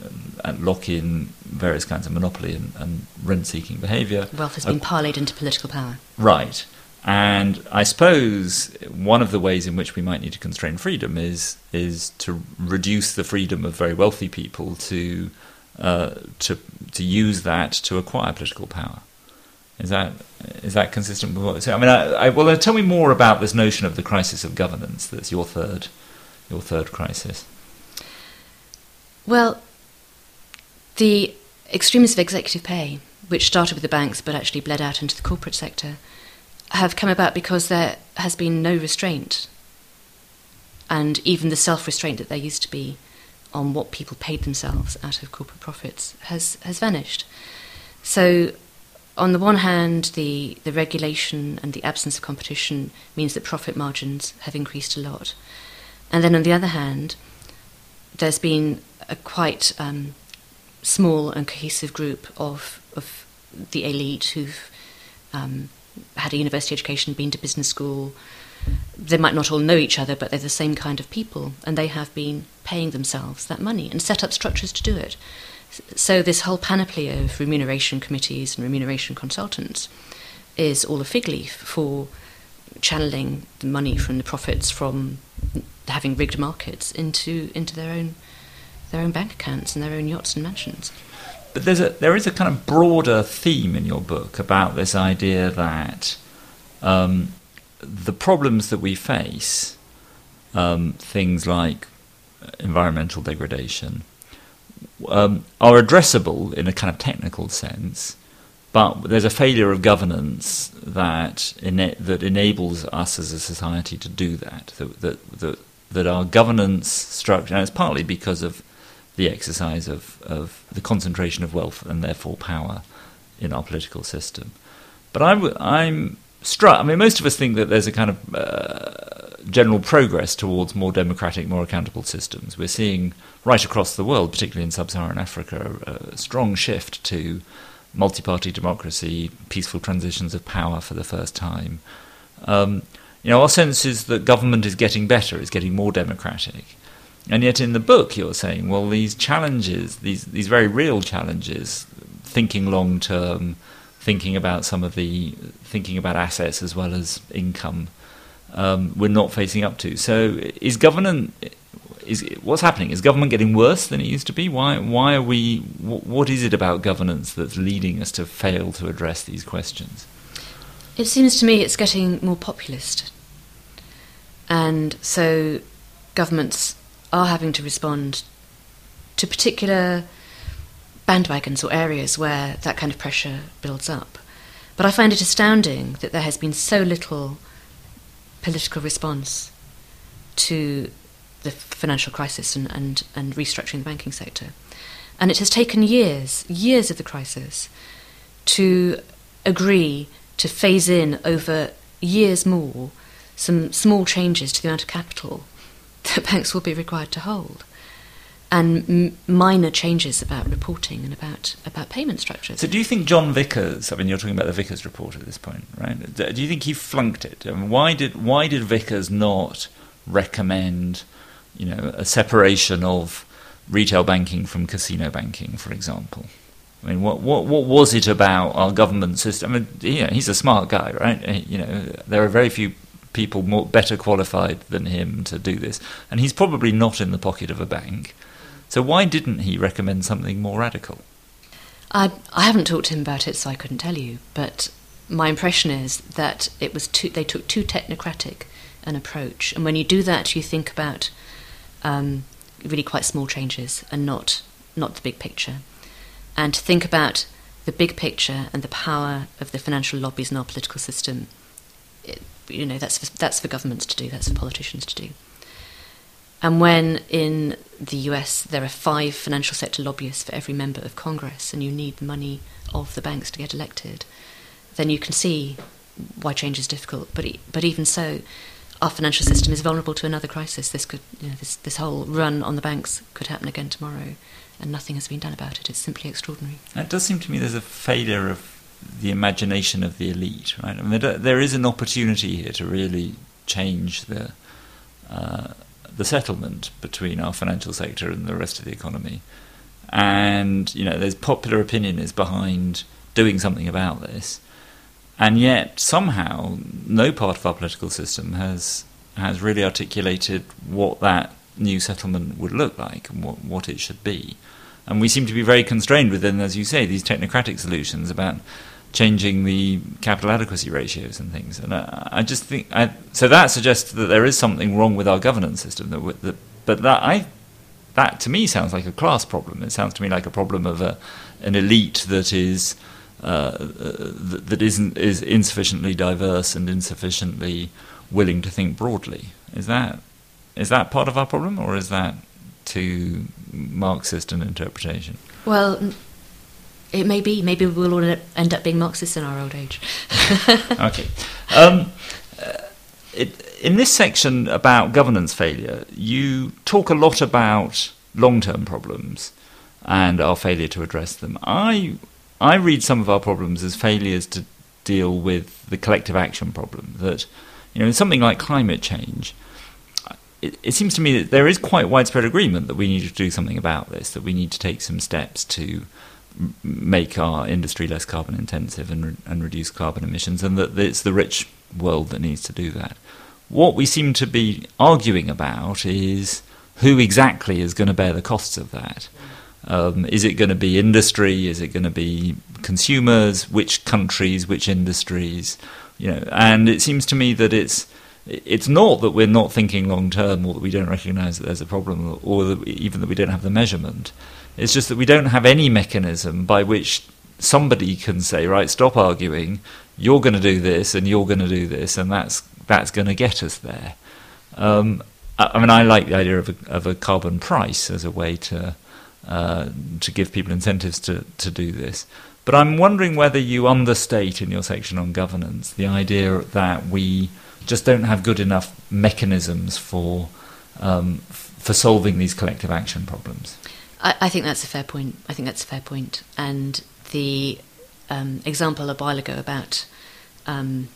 and lock in various kinds of monopoly and, and rent-seeking behaviour. Wealth has Uh, been parlayed into political power. Right. And I suppose one of the ways in which we might need to constrain freedom is is to reduce the freedom of very wealthy people to uh, to to use that to acquire political power. Is that is that consistent with what? I mean, I, I, well, tell me more about this notion of the crisis of governance. That's your third your third crisis. Well, the extremes of executive pay, which started with the banks but actually bled out into the corporate sector, have come about because there has been no restraint. And even the self restraint that there used to be on what people paid themselves out of corporate profits has, has vanished. So, on the one hand, the, the regulation and the absence of competition means that profit margins have increased a lot. And then on the other hand, there's been a quite um, small and cohesive group of, of the elite who've um, had a university education, been to business school. They might not all know each other, but they're the same kind of people, and they have been paying themselves that money and set up structures to do it. So, this whole panoply of remuneration committees and remuneration consultants is all a fig leaf for channeling the money from the profits from having rigged markets into into their own their own bank accounts and their own yachts and mansions. But there's a there is a kind of broader theme in your book about this idea that um, the problems that we face, um, things like environmental degradation, um, are addressable in a kind of technical sense but there's a failure of governance that ena- that enables us as a society to do that. That that that, that our governance structure, and it's partly because of the exercise of, of the concentration of wealth and therefore power in our political system. But i w- I'm struck. I mean, most of us think that there's a kind of uh, general progress towards more democratic, more accountable systems. We're seeing right across the world, particularly in sub-Saharan Africa, a, strong shift to multi-party democracy, peaceful transitions of power for the first time. Um, you know, our sense is that government is getting better, is getting more democratic. And yet, in the book, you're saying, well, these challenges, these these very real challenges, thinking long term, thinking about some of the thinking about assets as well as income, um, we're not facing up to. So, is government is what's happening? Is government getting worse than it used to be? Why why are we? What is it about governance that's leading us to fail to address these questions? It seems to me it's getting more populist, and so governments are having to respond to particular bandwagons or areas where that kind of pressure builds up. But I find it astounding that there has been so little political response to the financial crisis and, and, and restructuring the banking sector. And it has taken years, years of the crisis, to agree to phase in over years more some small changes to the amount of capital that banks will be required to hold. And m- minor changes about reporting and about, about payment structures. So, do you think John Vickers? I mean, you're talking about the Vickers report at this point, right? Do you think he flunked it? I mean, why did why did Vickers not recommend, you know, a separation of retail banking from casino banking, for example? I mean, what what what was it about our government system? I mean, know, he's a smart guy, right? You know, there are very few people more better qualified than him to do this, and he's probably not in the pocket of a bank. So why didn't he recommend something more radical? I I haven't talked to him about it, so I couldn't tell you. But my impression is that it was too, they took too technocratic an approach, and when you do that, you think about um, really quite small changes and not not the big picture, and to think about the big picture and the power of the financial lobbies in our political system. It, you know that's for, that's for governments to do. That's for politicians to do. And when in the US there are five financial sector lobbyists for every member of Congress, and you need the money of the banks to get elected, then you can see why change is difficult. But but even so, our financial system is vulnerable to another crisis. This could you know, this this whole run on the banks could happen again tomorrow, and nothing has been done about it. It's simply extraordinary. It does seem to me there's a failure of the imagination of the elite, right? I mean, there is an opportunity here to really change the uh, the settlement between our financial sector and the rest of the economy, and you know, there's popular opinion is behind doing something about this, and yet somehow no part of our political system has has really articulated what that new settlement would look like and what, what it should be. And we seem to be very constrained within, as you say, these technocratic solutions about changing the capital adequacy ratios and things. And I, I just think I, so that suggests that there is something wrong with our governance system. That, that, but that I that to me sounds like a class problem. It sounds to me like a problem of a, an elite that is uh, that, that isn't is insufficiently diverse and insufficiently willing to think broadly. Is that is that part of our problem, or is that too Marxist an interpretation? Well, it may be. Maybe we'll all end up being Marxists in our old age. okay. Um, uh, it, in this section about governance failure, you talk a lot about long-term problems and our failure to address them. I I read some of our problems as failures to deal with the collective action problem. That you know, in something like climate change it, it, seems to me that there is quite widespread agreement that we need to do something about this, that we need to take some steps to make our industry less carbon intensive and, re- and reduce carbon emissions, and that it's the rich world that needs to do that. What we seem to be arguing about is who exactly is going to bear the costs of that. Um, is it going to be industry? Is it going to be consumers? Which countries? Which industries? You know, and it seems to me that it's it's not that we're not thinking long term or that we don't recognize that there's a problem or that we, even that we don't have the measurement. It's just that we don't have any mechanism by which somebody can say, right, stop arguing. You're going to do this, and you're going to do this, and that's that's going to get us there. Um, I, mean, I like the idea of a, of a carbon price as a way to uh, to give people incentives to to do this. But I'm wondering whether you understate in your section on governance the idea that we just don't have good enough mechanisms for um, for solving these collective action problems. I, I, think that's a fair point. I think that's a fair point. And the um, example a while ago about um,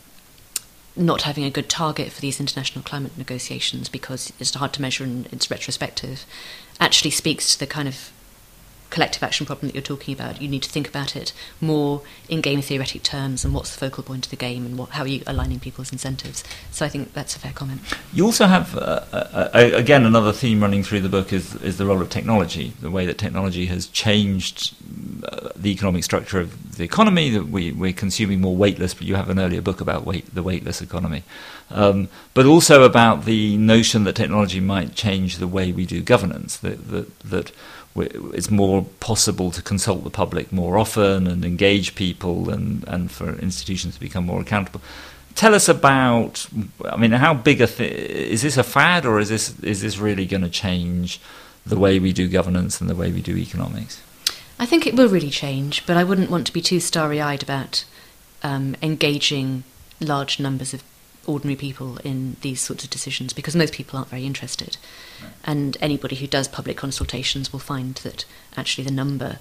not having a good target for these international climate negotiations because it's hard to measure and it's retrospective actually speaks to the kind of collective action problem that you're talking about, you need to think about it more in game theoretic terms and what's the focal point of the game and what, how are you aligning people's incentives. So I think that's a fair comment. You also have, uh, uh, uh, again, another theme running through the book is, is the role of technology, the way that technology has changed uh, the economic structure of the economy, that we, we're consuming more weightless, but you have an earlier book about weight, the weightless economy. Um, but also about the notion that technology might change the way we do governance, that, that, that it's more possible to consult the public more often and engage people and, and for institutions to become more accountable. Tell us about, I mean, how big a thing, is this a fad or is this, is this really going to change the way we do governance and the way we do economics? I think it will really change, but I wouldn't want to be too starry eyed about um, engaging large numbers of ordinary people in these sorts of decisions because most people aren't very interested. Right. And anybody who does public consultations will find that actually the number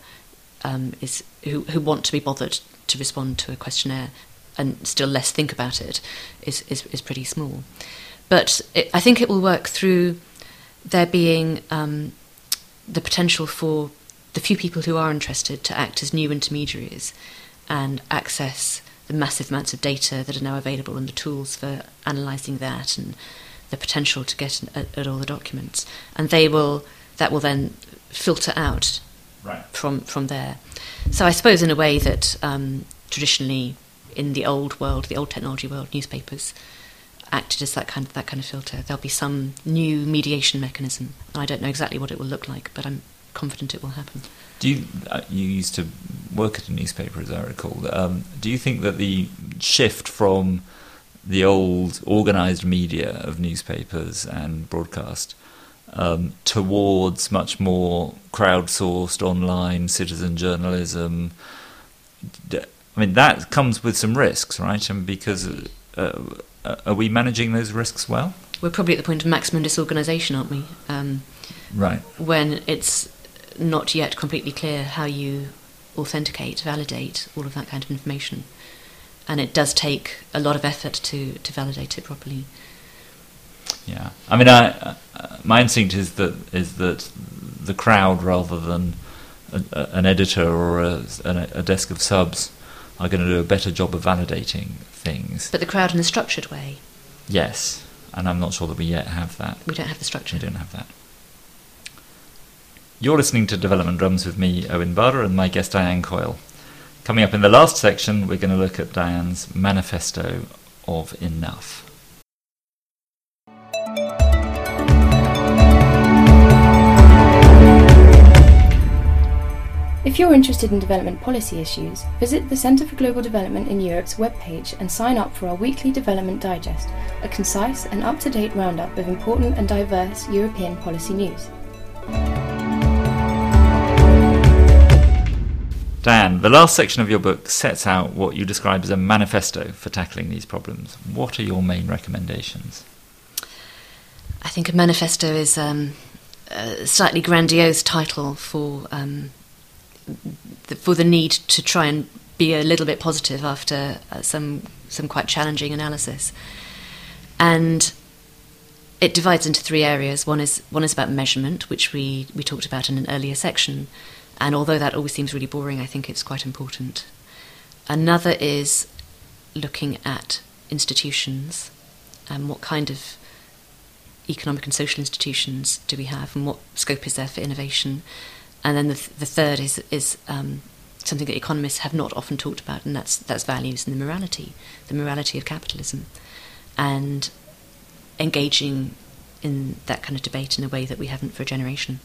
um, is who, who want to be bothered to respond to a questionnaire and still less think about it is, is, is pretty small. But it, I think it will work through there being um, the potential for the few people who are interested to act as new intermediaries and access the massive amounts of data that are now available and the tools for analysing that and the potential to get at, at, all the documents. And they will that will then filter out right. from from there. So I suppose in a way that um, traditionally in the old world, the old technology world, newspapers acted as that kind of that kind of filter. There'll be some new mediation mechanism. I don't know exactly what it will look like, but I'm confident it will happen. Do you uh, you used to work at a newspaper, as I recall? Um, do you think that the shift from the old organised media of newspapers and broadcast um, towards much more crowdsourced online citizen journalism? I mean, that comes with some risks, right? And because uh, uh, are we managing those risks well? We're probably at the point of maximum disorganisation, aren't we? Um, right. When it's not yet completely clear how you authenticate, validate all of that kind of information. And it does take a lot of effort to, to validate it properly. Yeah, I mean, I, uh, my instinct is that is that the crowd, rather than a, a, an editor or a, a, desk of subs, are going to do a better job of validating things. But the crowd in a structured way. Yes, and I'm not sure that we yet have that. We don't have the structure. We don't have that. You're listening to Development Drums with me, Owen Barder, and my guest Diane Coyle. Coming up in the last section, we're going to look at Diane's manifesto of enough. If you're interested in development policy issues, visit the Centre for Global Development in Europe's webpage and sign up for our weekly Development Digest, a concise and up to date roundup of important and diverse European policy news. Diane, the last section of your book sets out what you describe as a manifesto for tackling these problems. What are your main recommendations? I think a manifesto is um, a slightly grandiose title for um, the, for the need to try and be a little bit positive after uh, some some quite challenging analysis, and it divides into three areas. One is one is about measurement, which we we talked about in an earlier section and although that always seems really boring, I think it's quite important. Another is looking at institutions and what kind of economic and social institutions do we have and what scope is there for innovation. And then the, th- the third is, is um, something that economists have not often talked about, and that's, that's values and the morality, the morality of capitalism, and engaging in that kind of debate in a way that we haven't for a generation.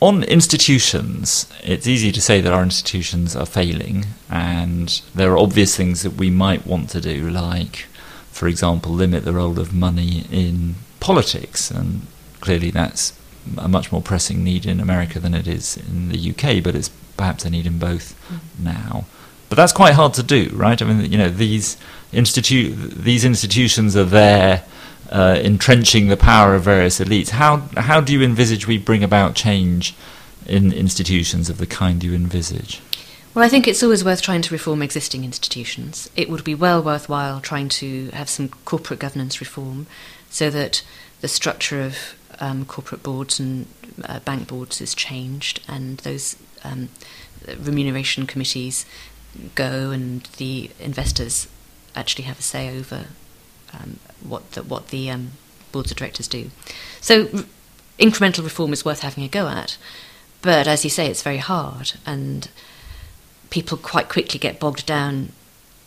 On institutions, it's easy to say that our institutions are failing, and there are obvious things that we might want to do, like, for example, limit the role of money in politics, and clearly that's a much more pressing need in America than it is in the UK, but it's perhaps a need in both mm. now. But that's quite hard to do, right? I mean, you know, these institu- these institutions are there uh, entrenching the power of various elites. How how do you envisage we bring about change in institutions of the kind you envisage? Well, I think it's always worth trying to reform existing institutions. It would be well worthwhile trying to have some corporate governance reform so that the structure of um, corporate boards and uh, bank boards is changed and those um, remuneration committees go and the investors actually have a say over um, what the, what the um, boards of directors do. So r- incremental reform is worth having a go at, but as you say, it's very hard, and people quite quickly get bogged down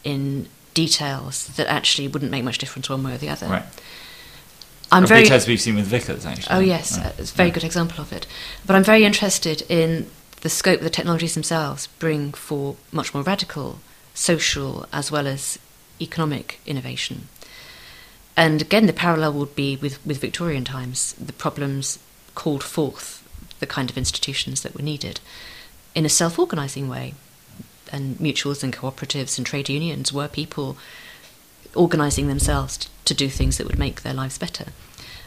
in details that actually wouldn't make much difference one way or the other. Right. I'm very as we've seen with Vickers, actually. Oh yes, right. it's a very good example of it. But I'm very interested in the scope the technologies themselves bring for much more radical social as well as economic innovation. And again, the parallel would be with, with Victorian times. The problems called forth the kind of institutions that were needed in a self organizing way. And mutuals and cooperatives and trade unions were people organizing themselves to, to do things that would make their lives better.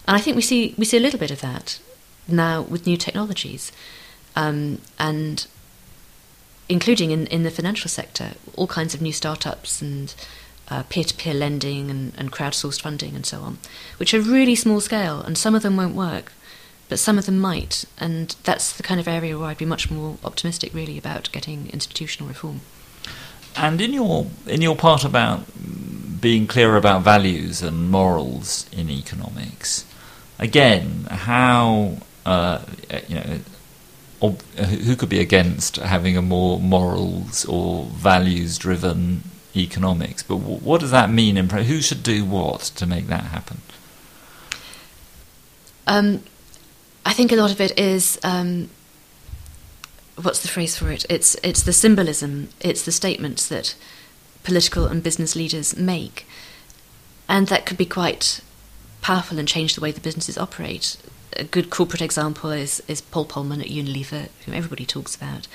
And I think we see, we see a little bit of that now with new technologies. Um, and including in, in the financial sector, all kinds of new startups and peer to peer lending and, and crowdsourced funding and so on, which are really small scale, and some of them won't work, but some of them might. And that's the kind of area where I'd be much more optimistic, really, about getting institutional reform. And in your in your part about being clear about values and morals in economics, again, how uh, you know who could be against having a more morals or values driven economics. But w- what does that mean? In who should do what to make that happen? Um, I think a lot of it is um, what's the phrase for it? It's it's the symbolism. It's the statements that political and business leaders make, and that could be quite powerful and change the way the businesses operate. A good corporate example is is Paul Polman at Unilever, whom everybody talks about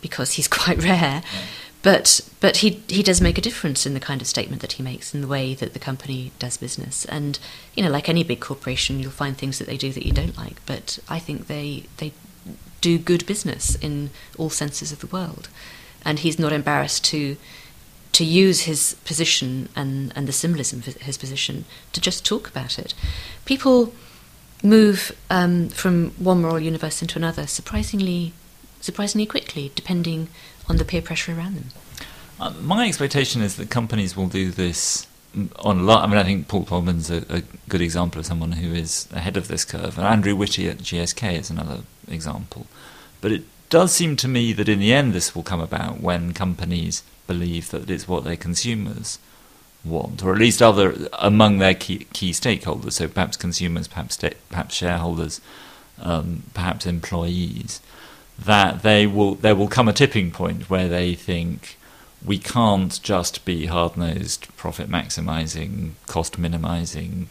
because he's quite rare. Yeah. But but he he does make a difference in the kind of statement that he makes in the way that the company does business. And you know, like any big corporation, you'll find things that they do that you don't like. But I think they they do good business in all senses of the world. And he's not embarrassed to to use his position and, and the symbolism of his position to just talk about it. People move um, from one moral universe into another surprisingly surprisingly quickly, depending the peer pressure around them. Uh, my expectation is that companies will do this on a lot. I mean, I think Paul Polman's a, a, good example of someone who is ahead of this curve, and Andrew Witty at GSK is another example. But it does seem to me that in the end, this will come about when companies believe that it's what their consumers want, or at least other among their key, key stakeholders. So perhaps consumers, perhaps perhaps shareholders, um, perhaps employees that they will there will come a tipping point where they think we can't just be hard nosed, profit maximizing, cost minimizing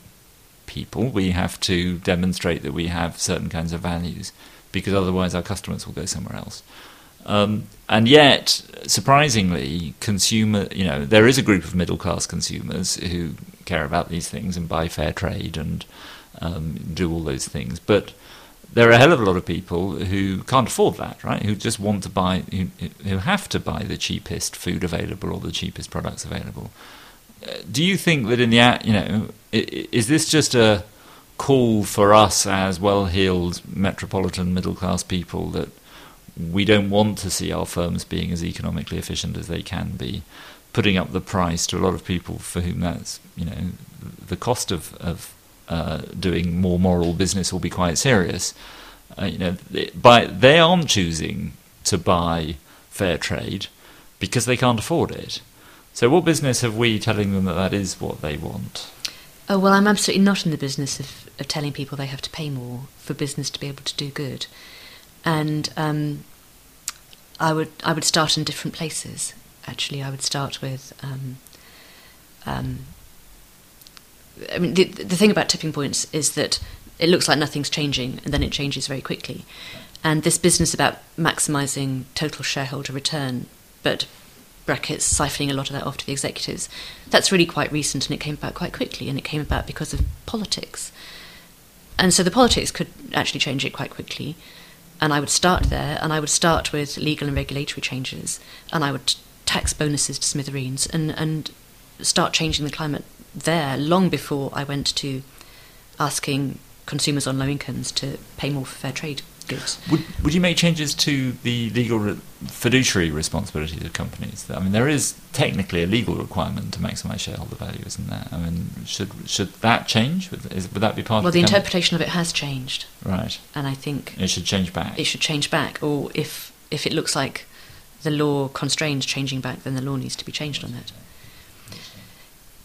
people. We have to demonstrate that we have certain kinds of values because otherwise our customers will go somewhere else. Um, and yet, surprisingly, consumer, you know, there is a group of middle class consumers who care about these things and buy fair trade and um, do all those things. But there are a hell of a lot of people who can't afford that, right? Who just want to buy, who, who have to buy the cheapest food available or the cheapest products available. Uh, do you think that in the, you know, is this just a call for us as well-heeled metropolitan middle-class people that we don't want to see our firms being as economically efficient as they can be, putting up the price to a lot of people for whom that's, you know, the cost of, of uh, doing more moral business will be quite serious. Uh, you know, by they aren't choosing to buy fair trade because they can't afford it. So, what business have we telling them that that is what they want? Oh well, I'm absolutely not in the business of, of telling people they have to pay more for business to be able to do good. and um, I would I would start in different places. Actually, I would start with. Um, um, I mean, the, the thing about tipping points is that it looks like nothing's changing, and then it changes very quickly. And this business about maximising total shareholder return, but brackets siphoning a lot of that off to the executives, that's really quite recent, and it came about quite quickly, and it came about because of politics. And so the politics could actually change it quite quickly and I would start there, and I would start with legal and regulatory changes, and I would tax bonuses to smithereens, and and start changing the climate there long before I went to asking consumers on low incomes to pay more for fair trade goods. Would would you make changes to the legal re- fiduciary responsibilities of companies? I mean, there is technically a legal requirement to maximise shareholder value, isn't there? I mean, should should that change? Would, is, would that be part well, of the the interpretation of it has changed, right? and I think It should change back. it should change back. Or if if it looks like the law constrains changing back, then the law needs to be changed on that.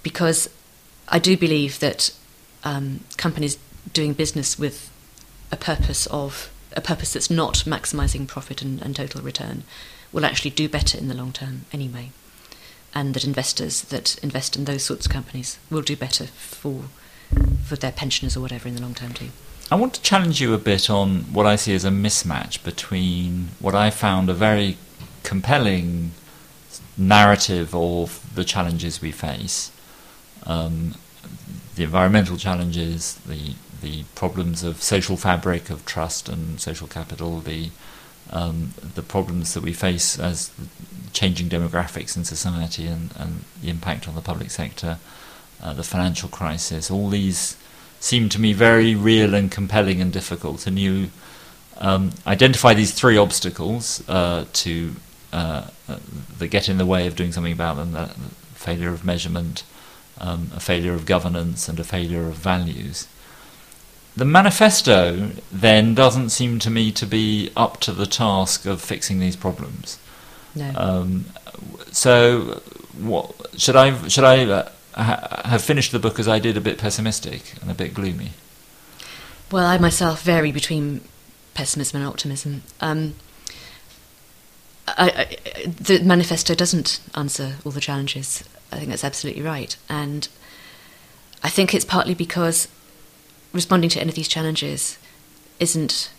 Because I do believe that um, companies doing business with a purpose of a purpose that's not maximising profit and, and total return will actually do better in the long term anyway, and that investors that invest in those sorts of companies will do better for for their pensioners or whatever in the long term too. I want to challenge you a bit on what I see as a mismatch between what I found a very compelling narrative of the challenges we face, um, the environmental challenges, the the problems of social fabric, of trust and social capital, the um, the problems that we face as changing demographics in society and, and the impact on the public sector, uh, the financial crisis, all these seem to me very real and compelling and difficult. And you um, identify these three obstacles uh, to uh, uh, that get in the way of doing something about them: the failure of measurement, um, a failure of governance, and a failure of values. The manifesto then doesn't seem to me to be up to the task of fixing these problems. No. Um, so, what, should I should I uh, ha- have finished the book as I did, a bit pessimistic and a bit gloomy? Well, I myself vary between pessimism and optimism. Um, I, I, the manifesto doesn't answer all the challenges. I think that's absolutely right, and I think it's partly because responding to any of these challenges isn't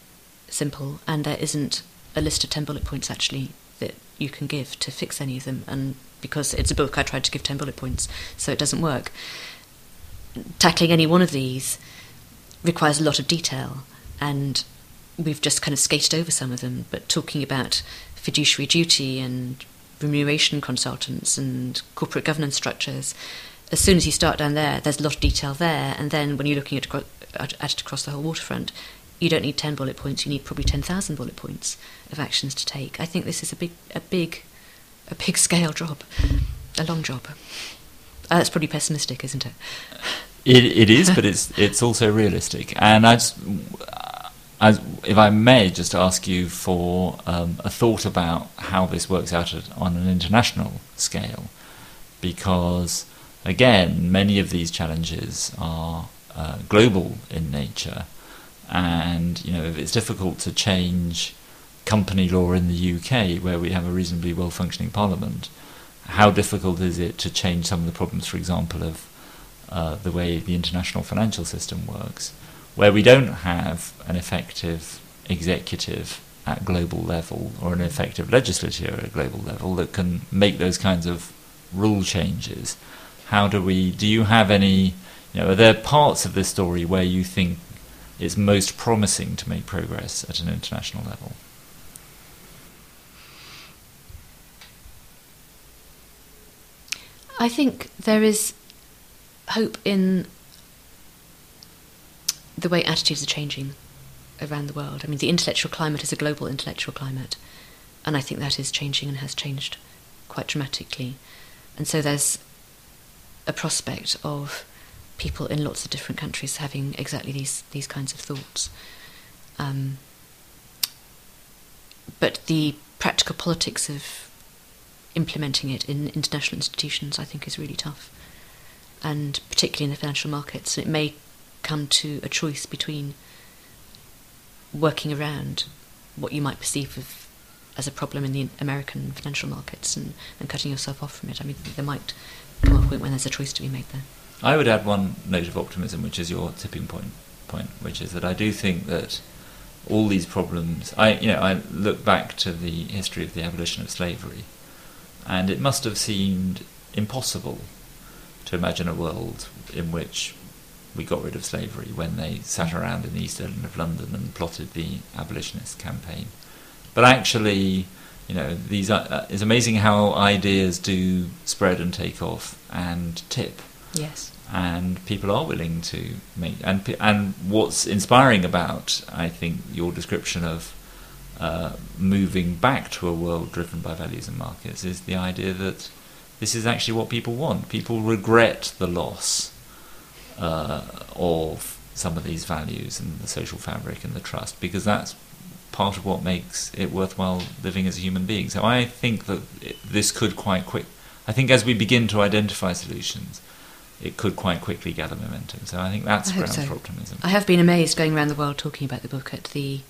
simple, and there isn't a list of ten bullet points actually that you can give to fix any of them. And because it's a book, I tried to give ten bullet points, so it doesn't work. Tackling any one of these requires a lot of detail, and we've just kind of skated over some of them. But talking about fiduciary duty and remuneration consultants and corporate governance structures, as soon as you start down there, there's a lot of detail there. And then when you're looking at, at, at it across the whole waterfront, you don't need 10 bullet points, you need probably 10,000 bullet points of actions to take. I think this is a big, a big, a big scale job, a long job. Uh, that's probably pessimistic, isn't it? It, it is, but it's it's also realistic. And I, just, I, if I may, just ask you for um, a thought about how this works out at, on an international scale, because again, many of these challenges are uh, global in nature, and you know it's difficult to change company law in the UK, where we have a reasonably well functioning parliament. How difficult is it to change some of the problems, for example, of uh, the way the international financial system works, where we don't have an effective executive at global level or an effective legislature at global level that can make those kinds of rule changes? How do we? Do you have any? You know, are there parts of this story where you think it's most promising to make progress at an international level? I think there is hope in the way attitudes are changing around the world. I mean, the intellectual climate is a global intellectual climate, and I think that is changing and has changed quite dramatically. And so there's a prospect of people in lots of different countries having exactly these these kinds of thoughts. Um, but the practical politics of implementing it in international institutions, I think, is really tough, and particularly in the financial markets. It may come to a choice between working around what you might perceive of, as a problem in the American financial markets and, and cutting yourself off from it. I mean, there might come a point when there's a choice to be made there. I would add one note of optimism, which is your tipping point, point, which is that I do think that all these problems. I, you know, I look back to the history of the abolition of slavery, and it must have seemed impossible to imagine a world in which we got rid of slavery when they sat around in the East End of London and plotted the abolitionist campaign. But actually, you know, these are, uh, it's amazing how ideas do spread and take off and tip. Yes. And people are willing to make and and what's inspiring about I think your description of uh, moving back to a world driven by values and markets is the idea that this is actually what people want. People regret the loss uh, of some of these values and the social fabric and the trust because that's part of what makes it worthwhile living as a human being. So I think that it, this could quite quick. I think as we begin to identify solutions, it could quite quickly gather momentum. So I think that's I grounds so. for optimism. I have been amazed going around the world talking about the book at the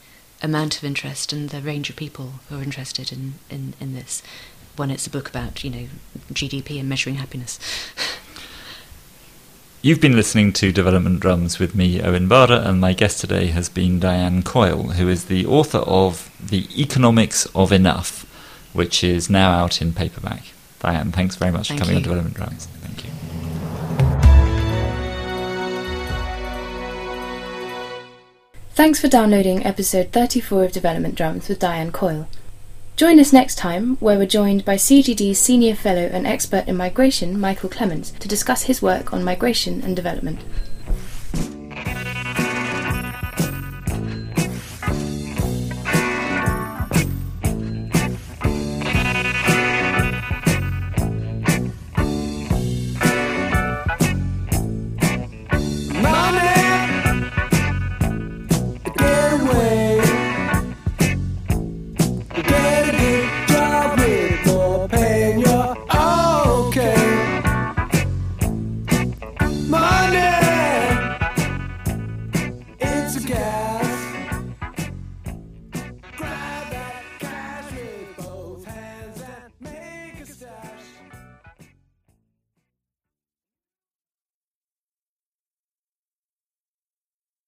amount of interest and the range of people who are interested in, in, in this when it's a book about, you know, GDP and measuring happiness. You've been listening to Development Drums with me, Owen Barder, and my guest today has been Diane Coyle, who is the author of The Economics of Enough, which is now out in paperback. Diane, thanks very much Thank for coming you. on Development Drums. Thank you. Thanks for downloading episode 34 of Development Drums with Diane Coyle. Join us next time, where we're joined by CGD's Senior Fellow and Expert in Migration, Michael Clemens, to discuss his work on migration and development.